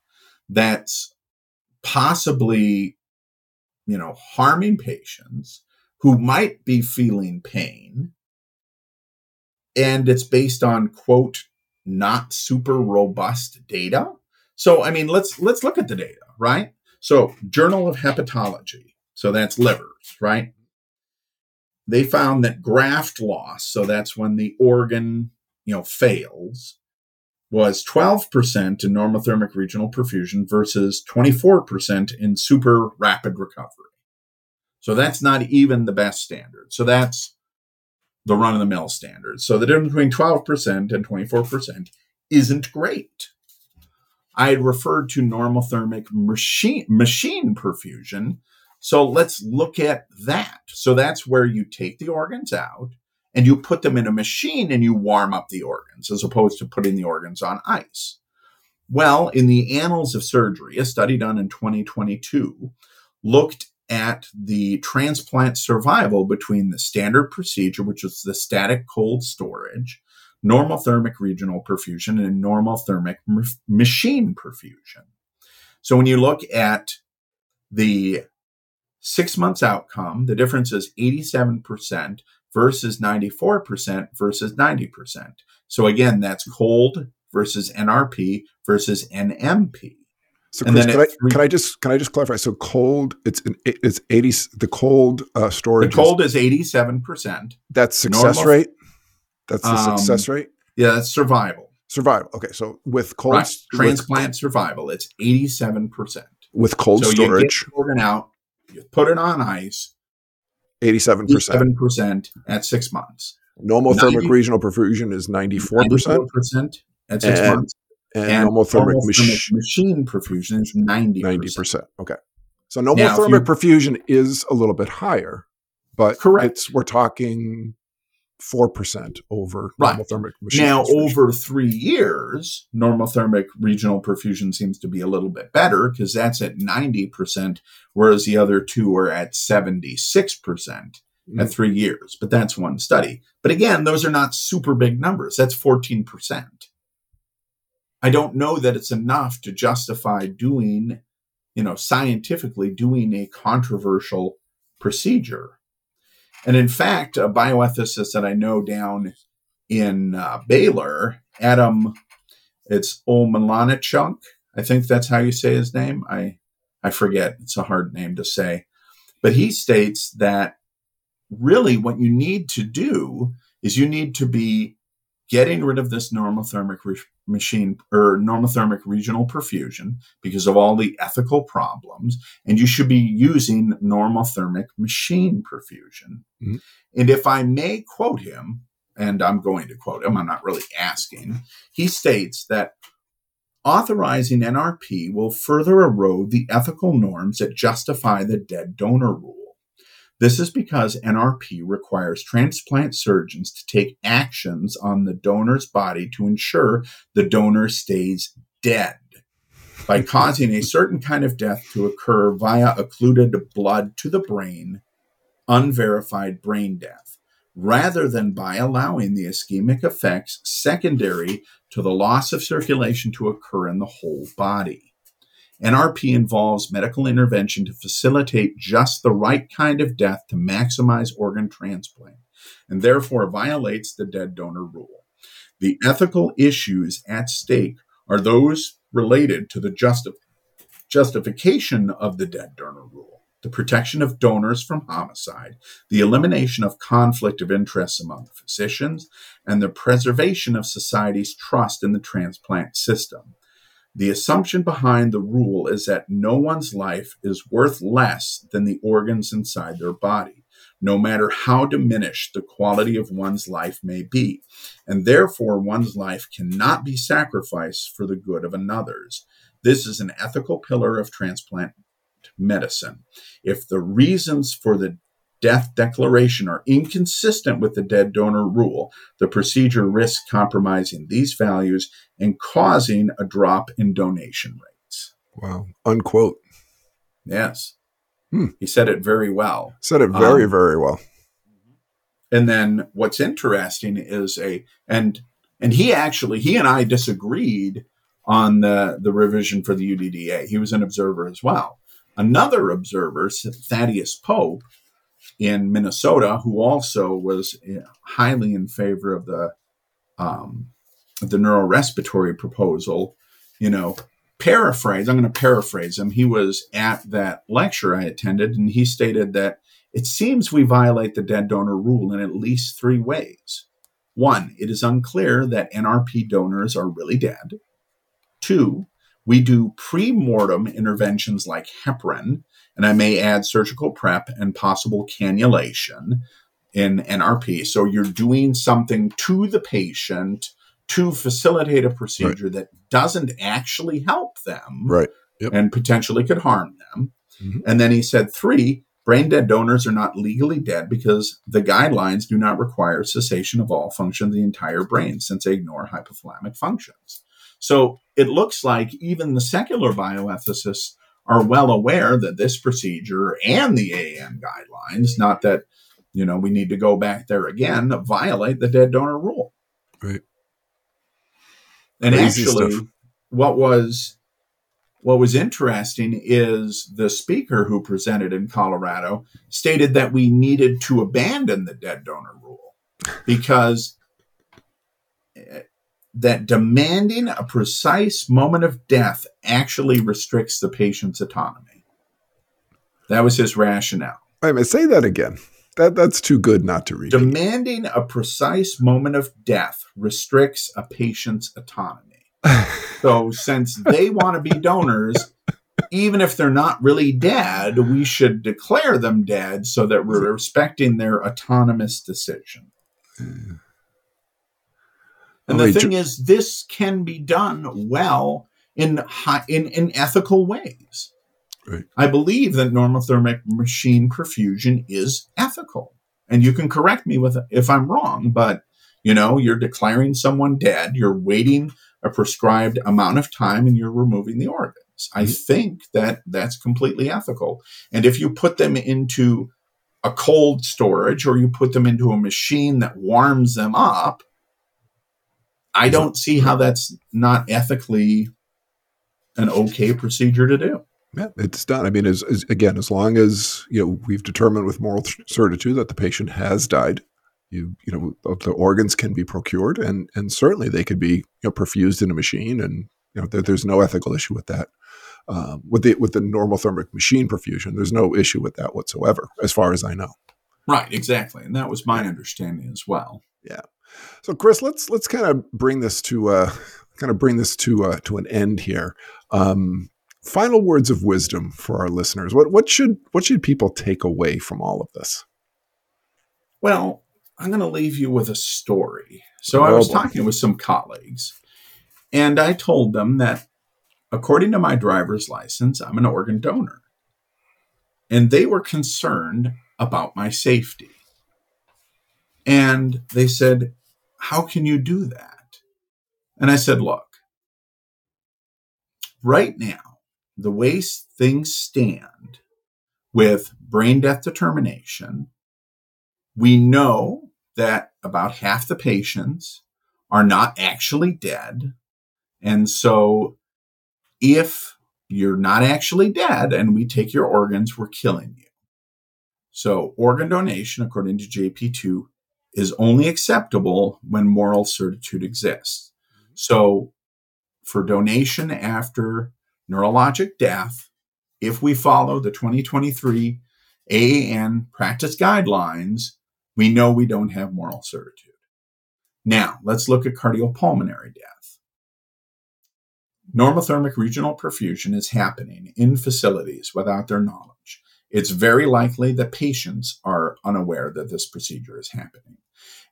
that's possibly, you know, harming patients who might be feeling pain. And it's based on, quote, not super robust data. So, I mean, let's let's look at the data, right? So, Journal of Hepatology. So that's livers, right? They found that graft loss, so that's when the organ, you know, fails, was 12% in normothermic regional perfusion versus 24% in super rapid recovery. So that's not even the best standard. So that's the run of the mill standard. So the difference between 12% and 24% isn't great. I had referred to normothermic machine, machine perfusion. So let's look at that. So that's where you take the organs out and you put them in a machine and you warm up the organs as opposed to putting the organs on ice. Well, in the Annals of Surgery, a study done in 2022 looked at the transplant survival between the standard procedure, which is the static cold storage, normothermic regional perfusion and normothermic m- machine perfusion. So when you look at the six months outcome, the difference is 87% versus 94% versus 90%. So again, that's cold versus NRP versus NMP. So Chris, can I, can I just can I just clarify? So cold, it's an, it's eighty. The cold uh, storage. The cold is eighty seven percent. That's success Normal, rate. That's the um, success rate? Yeah, that's survival. Survival. Okay, so with cold right. transplant with, survival, it's 87%. With cold so storage. You organ out, you put it on ice. 87%. 87% at six months. Normothermic 90, regional perfusion is 94%. 94% at six and, months. And, and normothermic, mach- machine perfusion is 90%. 90%. Okay. So normothermic perfusion is a little bit higher, but Correct. it's we're talking four percent over right. normothermic machine. Now, over three years, normothermic regional perfusion seems to be a little bit better because that's at ninety percent, whereas the other two are at seventy six percent at mm. three years. But that's one study. But again, those are not super big numbers. That's fourteen percent. I don't know that it's enough to justify doing, you know, scientifically doing a controversial procedure and in fact, a bioethicist that I know down in uh, Baylor, Adam, it's Omelianchuk. I think that's how you say his name. I I forget. It's a hard name to say. But he states that really what you need to do is you need to be getting rid of this normothermic re- machine or normothermic regional perfusion because of all the ethical problems. And you should be using normothermic machine perfusion. Mm-hmm. And if I may quote him, and I'm going to quote him, I'm not really asking, he states that authorizing NRP will further erode the ethical norms that justify the dead donor rule. This is because NRP requires transplant surgeons to take actions on the donor's body to ensure the donor stays dead by causing a certain kind of death to occur via occluded blood to the brain, unverified brain death, rather than by allowing the ischemic effects secondary to the loss of circulation to occur in the whole body. NRP involves medical intervention to facilitate just the right kind of death to maximize organ transplant, and therefore violates the dead donor rule. The ethical issues at stake are those related to the justi- justification of the dead donor rule, the protection of donors from homicide, the elimination of conflict of interests among physicians, and the preservation of society's trust in the transplant system. The assumption behind the rule is that no one's life is worth less than the organs inside their body, no matter how diminished the quality of one's life may be, and therefore one's life cannot be sacrificed for the good of another's. This is an ethical pillar of transplant medicine. If the reasons for the death declaration are inconsistent with the dead donor rule, the procedure risks compromising these values and causing a drop in donation rates. Wow. Unquote. Yes. Hmm. He said it very well. Said it very, Um, very well. And then what's interesting is a and and he actually he and I disagreed on the the revision for the UDDA. He was an observer as well. Another observer, Thaddeus Pope, in Minnesota, who also was eh, highly in favor of the um, the neurorespiratory proposal, you know, paraphrase. I'm going to paraphrase him. He was at that lecture I attended, and he stated that it seems we violate the dead donor rule in at least three ways. One, it is unclear that NRP donors are really dead. Two, we do pre mortem interventions like heparin, and I may add surgical prep and possible cannulation in NRP. So you're doing something to the patient to facilitate a procedure that doesn't actually help them Right. Yep. and potentially could harm them. Mhm. And then he said, three, brain dead donors are not legally dead because the guidelines do not require cessation of all function of the entire brain since they ignore hypothalamic functions. So it looks like even the secular bioethicists are well aware that this procedure and the AAN guidelines, not that, you know, we need to go back there again, violate the dead donor rule. Right. And Crazy actually, stuff. what was what was interesting is the speaker who presented in Colorado stated that we needed to abandon the dead donor rule because that demanding a precise moment of death actually restricts the patient's autonomy. That was his rationale. Wait a minute. Say that again. That that's too good not to read. Demanding a precise moment of death restricts a patient's autonomy. So, since they want to be donors, even if they're not really dead, we should declare them dead so that we're respecting their autonomous decision. And the thing is, this can be done well in high, in, in ethical ways. Right. I believe that normothermic machine perfusion is ethical, and you can correct me with if I'm wrong. But you know, you're declaring someone dead, you're waiting a prescribed amount of time, and you're removing the organs. I mm-hmm. think that that's completely ethical. And if you put them into a cold storage or you put them into a machine that warms them up, I don't see how that's not ethically an okay procedure to do. Yeah, it's done. I mean, as, as again, as long as you know we've determined with moral certitude that the patient has died, you you know the organs can be procured, and and certainly they could be you know perfused in a machine, and you know there, there's no ethical issue with that. Um, with the with the normothermic machine perfusion, there's no issue with that whatsoever, as far as I know. Right, exactly. And that was my understanding as well. So, Chris, let's let's kind of bring this to uh, kind of bring this to uh, to an end here. Um, final words of wisdom for our listeners. What what should what should people take away from all of this? Well, I'm going to leave you with a story. So I Oh, was boy. talking with some colleagues, and I told them that according to my driver's license, I'm an organ donor. And they were concerned about my safety. And they said, How can you do that? And I said, Look, right now, the way things stand with brain death determination, we know that about half the patients are not actually dead. And so, if you're not actually dead and we take your organs, we're killing you. So, organ donation, according to JP2, is only acceptable when moral certitude exists. So, for donation after neurologic death, if we follow the 2023 AAN practice guidelines, we know we don't have moral certitude. Now, let's look at cardiopulmonary death. Normothermic regional perfusion is happening in facilities without their knowledge. It's very likely that patients are unaware that this procedure is happening.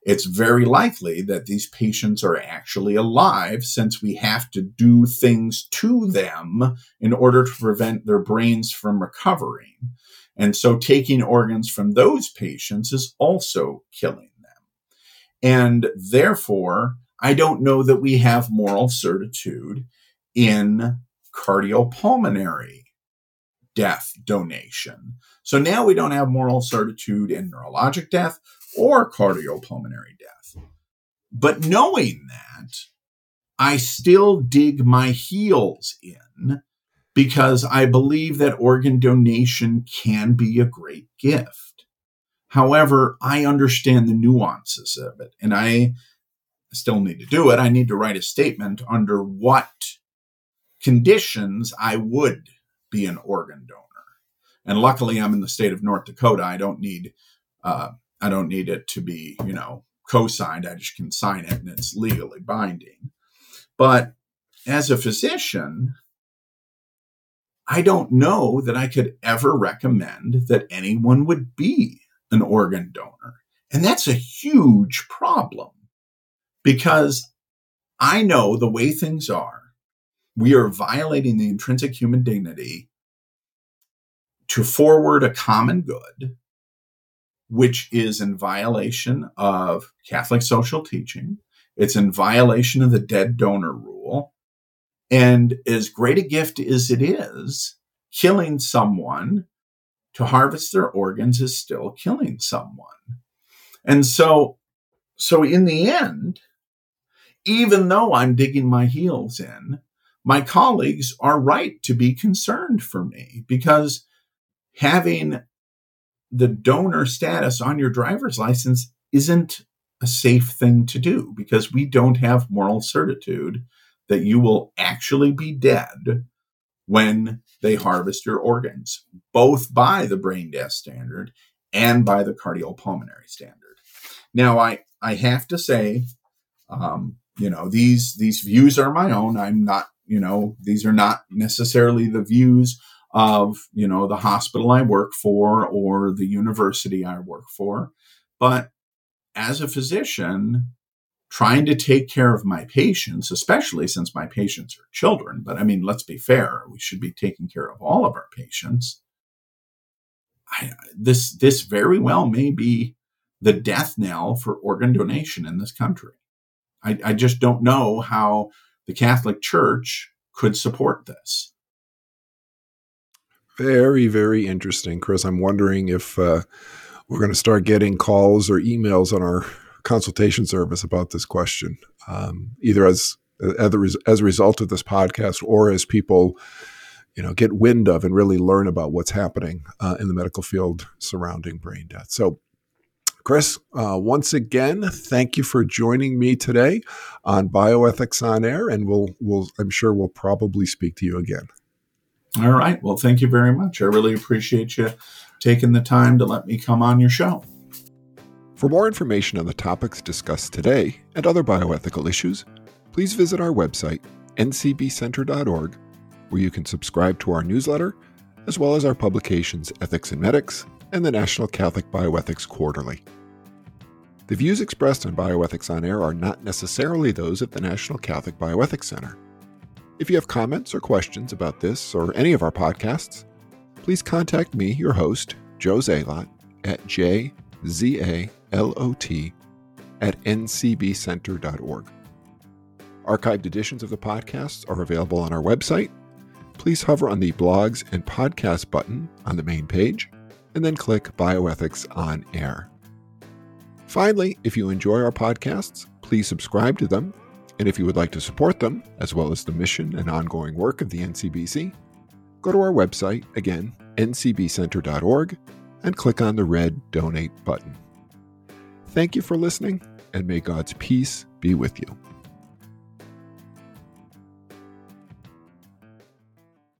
It's very likely that these patients are actually alive since we have to do things to them in order to prevent their brains from recovering. And so taking organs from those patients is also killing them. And therefore, I don't know that we have moral certitude in cardiopulmonary death donation. So now we don't have moral certitude in neurologic death or cardiopulmonary death. But knowing that, I still dig my heels in because I believe that organ donation can be a great gift. However, I understand the nuances of it and I still need to do it. I need to write a statement under what conditions I would be an organ donor. And luckily I'm in the state of North Dakota. I don't need uh, I don't need it to be, you know, co-signed. I just can sign it and it's legally binding. But as a physician, I don't know that I could ever recommend that anyone would be an organ donor. And that's a huge problem because I know the way things are, we are violating the intrinsic human dignity to forward a common good, which is in violation of Catholic social teaching. It's in violation of the dead donor rule. And as great a gift as it is, killing someone to harvest their organs is still killing someone. And so, so in the end, even though I'm digging my heels in, my colleagues are right to be concerned for me because having the donor status on your driver's license isn't a safe thing to do because we don't have moral certitude that you will actually be dead when they harvest your organs, both by the brain death standard and by the cardiopulmonary standard. Now, I, I have to say, um, you know, these, these views are my own. I'm not, you know, these are not necessarily the views of, you know, the hospital I work for or the university I work for. But as a physician, trying to take care of my patients, especially since my patients are children. But I mean, let's be fair, we should be taking care of all of our patients. I, this, this very well may be the death knell for organ donation in this country. I, I just don't know how the Catholic Church could support this. Very, very interesting, Chris. I'm wondering if uh, we're going to start getting calls or emails on our consultation service about this question, um, either as as a result of this podcast or as people you know get wind of and really learn about what's happening uh, in the medical field surrounding brain death. So. Chris, uh, once again, thank you for joining me today on Bioethics on Air, and we'll, we'll, I'm sure we'll probably speak to you again. All right. Well, thank you very much. I really appreciate you taking the time to let me come on your show. For more information on the topics discussed today and other bioethical issues, please visit our website, ncbcenter.org, where you can subscribe to our newsletter, as well as our publications Ethics and Medics and the National Catholic Bioethics Quarterly. The views expressed on Bioethics on Air are not necessarily those of the National Catholic Bioethics Center. If you have comments or questions about this or any of our podcasts, please contact me, your host, Joe Zalot, at jza lot at ncbcenter.org. Archived editions of the podcasts are available on our website. Please hover on the blogs and podcast button on the main page, and then click Bioethics on Air. Finally, if you enjoy our podcasts, please subscribe to them. And if you would like to support them, as well as the mission and ongoing work of the NCBC, go to our website, again, ncbcenter.org, and click on the red Donate button. Thank you for listening, and may God's peace be with you.